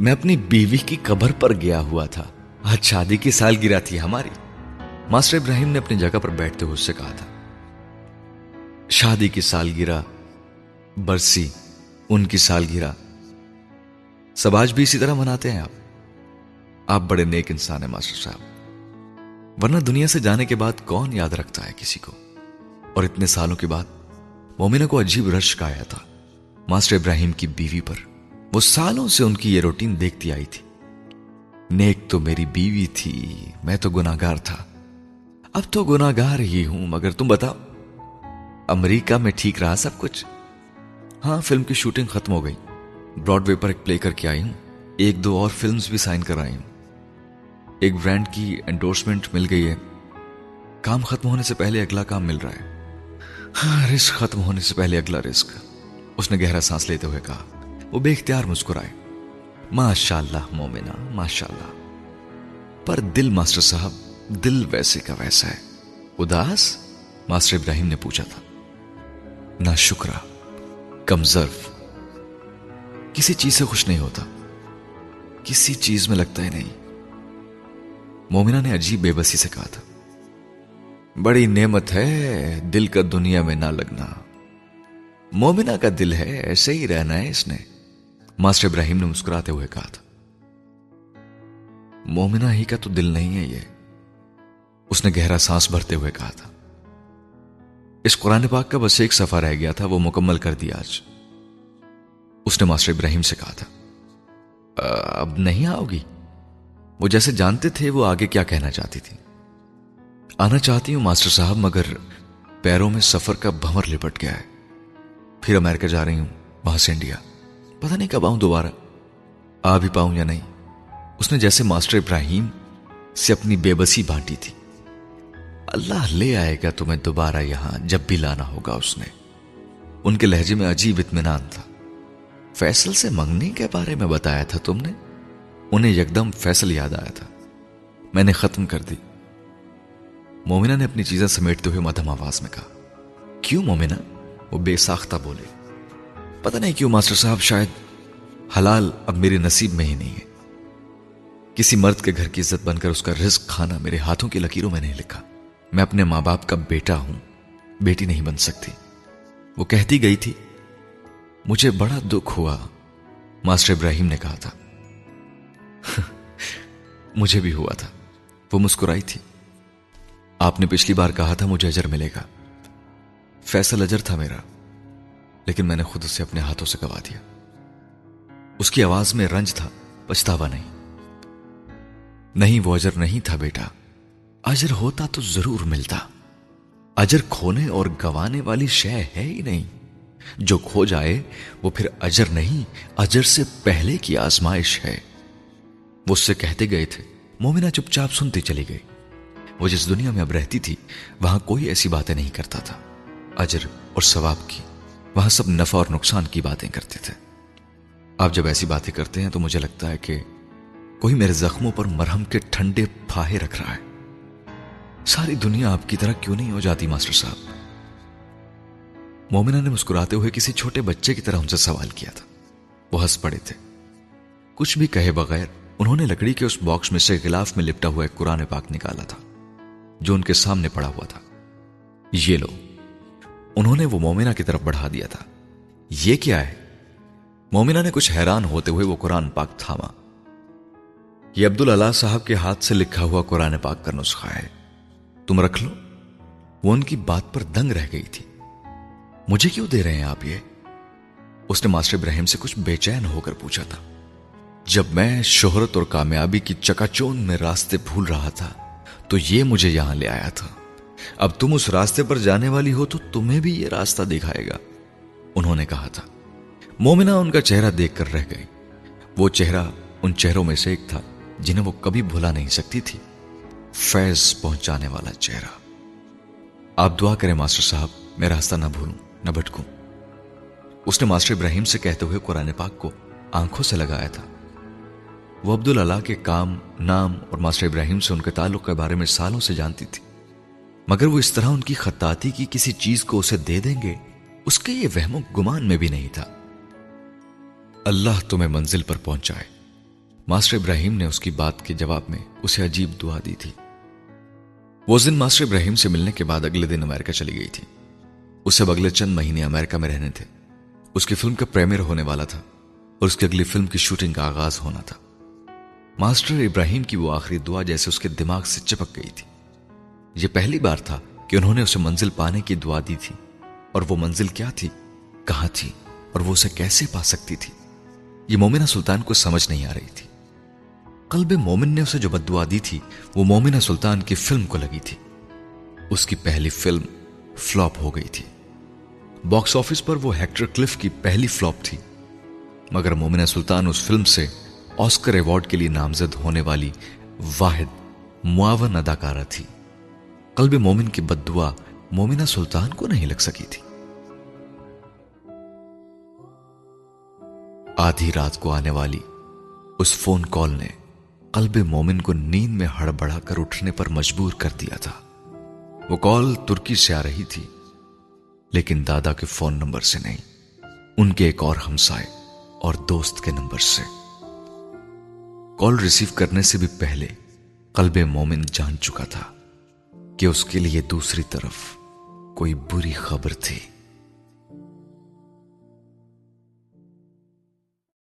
میں اپنی بیوی کی قبر پر گیا ہوا تھا۔ آج شادی کی سال گرا تھی ہماری۔ ماسٹر ابراہیم نے اپنی جگہ پر بیٹھتے ہوئے اس سے کہا تھا، شادی کی سال گرا برسی، ان کی سال گرا سب آج بھی اسی طرح مناتے ہیں آپ۔ آپ بڑے نیک انسان ہیں ماسٹر صاحب۔ ورنہ دنیا سے جانے کے بعد کون یاد رکھتا ہے کسی کو؟ اور اتنے سالوں کے بعد مومنہ کو عجیب رشک آیا تھا۔ ماسٹر ابراہیم کی بیوی پر وہ سالوں سے ان کی یہ روٹین دیکھتی آئی تھی۔ نیک تو میری بیوی تھی، میں تو گناگار تھا۔ اب تو گناگار ہی ہوں، مگر تم بتاؤ، امریکہ میں ٹھیک رہا سب کچھ؟ ہاں فلم کی شوٹنگ ختم ہو گئی۔ براڈ وے پر ایک پلے کر کے آئی ہوں۔ ایک دو اور فلمز بھی سائن کر آئی ہوں۔ ایک برانڈ کی انڈورسمنٹ مل گئی ہے۔ کام ختم ہونے سے پہلے اگلا کام مل رہا ہے۔ ہاں رسک ختم ہونے سے پہلے اگلا رسک اس نے گہرا سانس لیتے ہوئے کہا، وہ بے اختیار مسکرائے۔ ماشاء اللہ مومنا ماشاء اللہ پر دل ماسٹر صاحب، دل ویسے کا ویسا ہے۔ اداس، ماسٹر ابراہیم نے پوچھا تھا۔ نہ شکرا کم ظرف۔ کسی چیز سے خوش نہیں ہوتا۔ کسی چیز میں لگتا ہی نہیں۔ مومنا نے عجیب بے بسی سے کہا تھا۔ بڑی نعمت ہے دل کا دنیا میں نہ لگنا۔ مومنا کا دل ہے، ایسے ہی رہنا ہے اس نے۔ ماسٹر ابراہیم نے مسکراتے ہوئے کہا تھا مومنا ہی کا تو دل نہیں ہے یہ۔ اس نے گہرا سانس بھرتے ہوئے کہا تھا، اس قرآن پاک کا بس ایک سفر رہ گیا تھا، وہ مکمل کر دیا آج۔ اس نے ماسٹر ابراہیم سے کہا تھا اب نہیں آؤ گی؟ وہ جیسے جانتے تھے، وہ آگے کیا کہنا چاہتی تھی۔ آنا چاہتی ہوں ماسٹر صاحب، مگر پیروں میں سفر کا بھمر لپٹ گیا ہے۔ پھر امریکہ جا رہی ہوں، وہاں سے انڈیا۔ پتہ نہیں کب آؤں دوبارہ۔ آ بھی پاؤں یا نہیں؟ اس نے جیسے ماسٹر ابراہیم سے اپنی بے بسی بانٹی تھی۔ اللہ لے آئے گا تمہیں دوبارہ یہاں جب بھی لانا ہوگا اس نے۔ ان کے لہجے میں عجیب اطمینان تھا۔ فیصل سے منگنے کے بارے میں بتایا تھا تم نے؟ انہیں یکدم فیصل یاد آیا تھا۔ میں نے ختم کر دی۔ مومنہ نے اپنی چیزیں سمیٹتے ہوئے مدھم آواز میں کہا، کیوں مومنہ؟ وہ بے ساختہ بولے۔ پتہ نہیں کیوں ماسٹر صاحب شاید حلال اب میرے نصیب میں ہی نہیں ہے۔ کسی مرد کے گھر کی عزت بن کر اس کا رزق کھانا میرے ہاتھوں کی لکیروں میں نہیں لکھا۔ میں اپنے ماں باپ کا بیٹا ہوں۔ بیٹی نہیں بن سکتی۔ وہ کہتی گئی تھی، مجھے بڑا دکھ ہوا، ماسٹر ابراہیم نے کہا تھا۔ مجھے بھی ہوا تھا۔ وہ مسکرائی تھی۔ آپ نے پچھلی بار کہا تھا مجھے اجر ملے گا۔ فیصل اجر تھا میرا۔ لیکن میں نے خود اسے اپنے ہاتھوں سے گوا دیا۔ اس کی آواز میں رنج تھا، پچھتاوا نہیں۔ نہیں، وہ اجر نہیں تھا بیٹا۔ اجر ہوتا تو ضرور ملتا۔ اجر کھونے اور گوانے والی شے ہے ہی نہیں۔ جو کھو جائے، وہ پھر اجر نہیں، اجر سے پہلے کی آزمائش ہے۔ وہ اس سے کہتے گئے تھے، مومنہ چپ چاپ سنتی چلی گئی وہ جس دنیا میں اب رہتی تھی، وہاں کوئی ایسی باتیں نہیں کرتا تھا۔ اجر اور ثواب کی۔ وہاں سب نفع اور نقصان کی باتیں کرتے تھے۔ آپ جب ایسی باتیں کرتے ہیں تو مجھے لگتا ہے کہ کوئی میرے زخموں پر مرہم کے ٹھنڈے پھاہے رکھ رہا ہے۔ ساری دنیا آپ کی طرح کیوں نہیں ہو جاتی، ماسٹر صاحب؟ مومنہ نے مسکراتے ہوئے کسی چھوٹے بچے کی طرح ان سے سوال کیا تھا۔ وہ ہنس پڑے تھے۔ کچھ بھی کہے بغیر انہوں نے لکڑی کے اس باکس میں سے غلاف میں لپٹا ہوا ایک قرآن پاک نکالا تھا، جو ان کے سامنے پڑا ہوا تھا۔ یہ لو انہوں نے وہ مومنہ کی طرف بڑھا دیا تھا۔ یہ کیا ہے؟ مومنہ نے کچھ حیران ہوتے ہوئے وہ قرآن پاک تھاما۔ یہ عبد اللہ صاحب کے ہاتھ سے لکھا ہوا قرآن پاک کا نسخہ ہے۔ تم رکھ لو۔ وہ ان کی بات پر دنگ رہ گئی تھی۔ مجھے کیوں دے رہے ہیں آپ یہ؟ اس نے ماسٹر ابراہیم سے کچھ بے چین ہو کر پوچھا تھا۔ جب میں شہرت اور کامیابی کی چکا چون میں راستے بھول رہا تھا تو یہ مجھے یہاں لے آیا تھا۔ اب تم اس راستے پر جانے والی ہو تو تمہیں بھی یہ راستہ دکھائے گا۔ انہوں نے کہا تھا۔ مومنا ان کا چہرہ دیکھ کر رہ گئی وہ چہرہ ان چہروں میں سے ایک تھا جنہیں وہ کبھی بھلا نہیں سکتی تھی۔ فیض پہنچانے والا چہرہ۔ آپ دعا کریں ماسٹر صاحب، میں راستہ نہ بھولوں، نہ بھٹکوں۔ اس نے ماسٹر ابراہیم سے کہتے ہوئے قرآن پاک کو آنکھوں سے لگایا تھا۔ وہ عبد اللہ کے کام، نام اور ماسٹر ابراہیم سے ان کے تعلق کے بارے میں سالوں سے جانتی تھی۔ مگر وہ اس طرح ان کی خطاطی کی کسی چیز کو اسے دے دیں گے، اس کے یہ وہم و گمان میں بھی نہیں تھا۔ اللہ تمہیں منزل پر پہنچائے۔ ماسٹر ابراہیم نے اس کی بات کے جواب میں اسے عجیب دعا دی تھی۔ وہ دن ماسٹر ابراہیم سے ملنے کے بعد اگلے دن امریکہ چلی گئی تھی۔ اسے اگلے چند مہینے امریکہ میں رہنے تھے۔ اس کی فلم کا پریمیئر ہونے والا تھا اور اس کی اگلی فلم کی شوٹنگ کا آغاز ہونا تھا۔ ماسٹر ابراہیم کی وہ آخری دعا جیسے اس کے دماغ سے چپک گئی تھی۔ یہ پہلی بار تھا کہ انہوں نے اسے منزل پانے کی دعا دی تھی۔ اور وہ منزل کیا تھی؟ کہاں تھی؟ اور وہ اسے کیسے پا سکتی تھی؟ یہ مومنہ سلطان کو سمجھ نہیں آ رہی تھی۔ قلب مومن نے اسے جو بد دعا دی تھی، وہ مومنہ سلطان کی فلم کو لگی تھی۔ اس کی پہلی فلم فلاپ ہو گئی تھی۔ باکس آفس پر وہ ہیکٹر کلف کی پہلی فلاپ تھی۔ مگر مومنہ سلطان اس فلم سے آسکر ایوارڈ کے لیے نامزد ہونے والی واحد معاون اداکارہ تھی۔ قلب مومن کی بد دعا مومنہ سلطان کو نہیں لگ سکی تھی۔ آدھی رات کو آنے والی اس فون کال نے قلب مومن کو نیند میں ہڑبڑا کر اٹھنے پر مجبور کر دیا تھا۔ وہ کال ترکی سے آ رہی تھی، لیکن دادا کے فون نمبر سے نہیں، ان کے ایک اور ہمسائے اور دوست کے نمبر سے۔ کال ریسیو کرنے سے بھی پہلے قلب مومن جان چکا تھا۔ کہ اس کے لیے دوسری طرف کوئی بری خبر تھی۔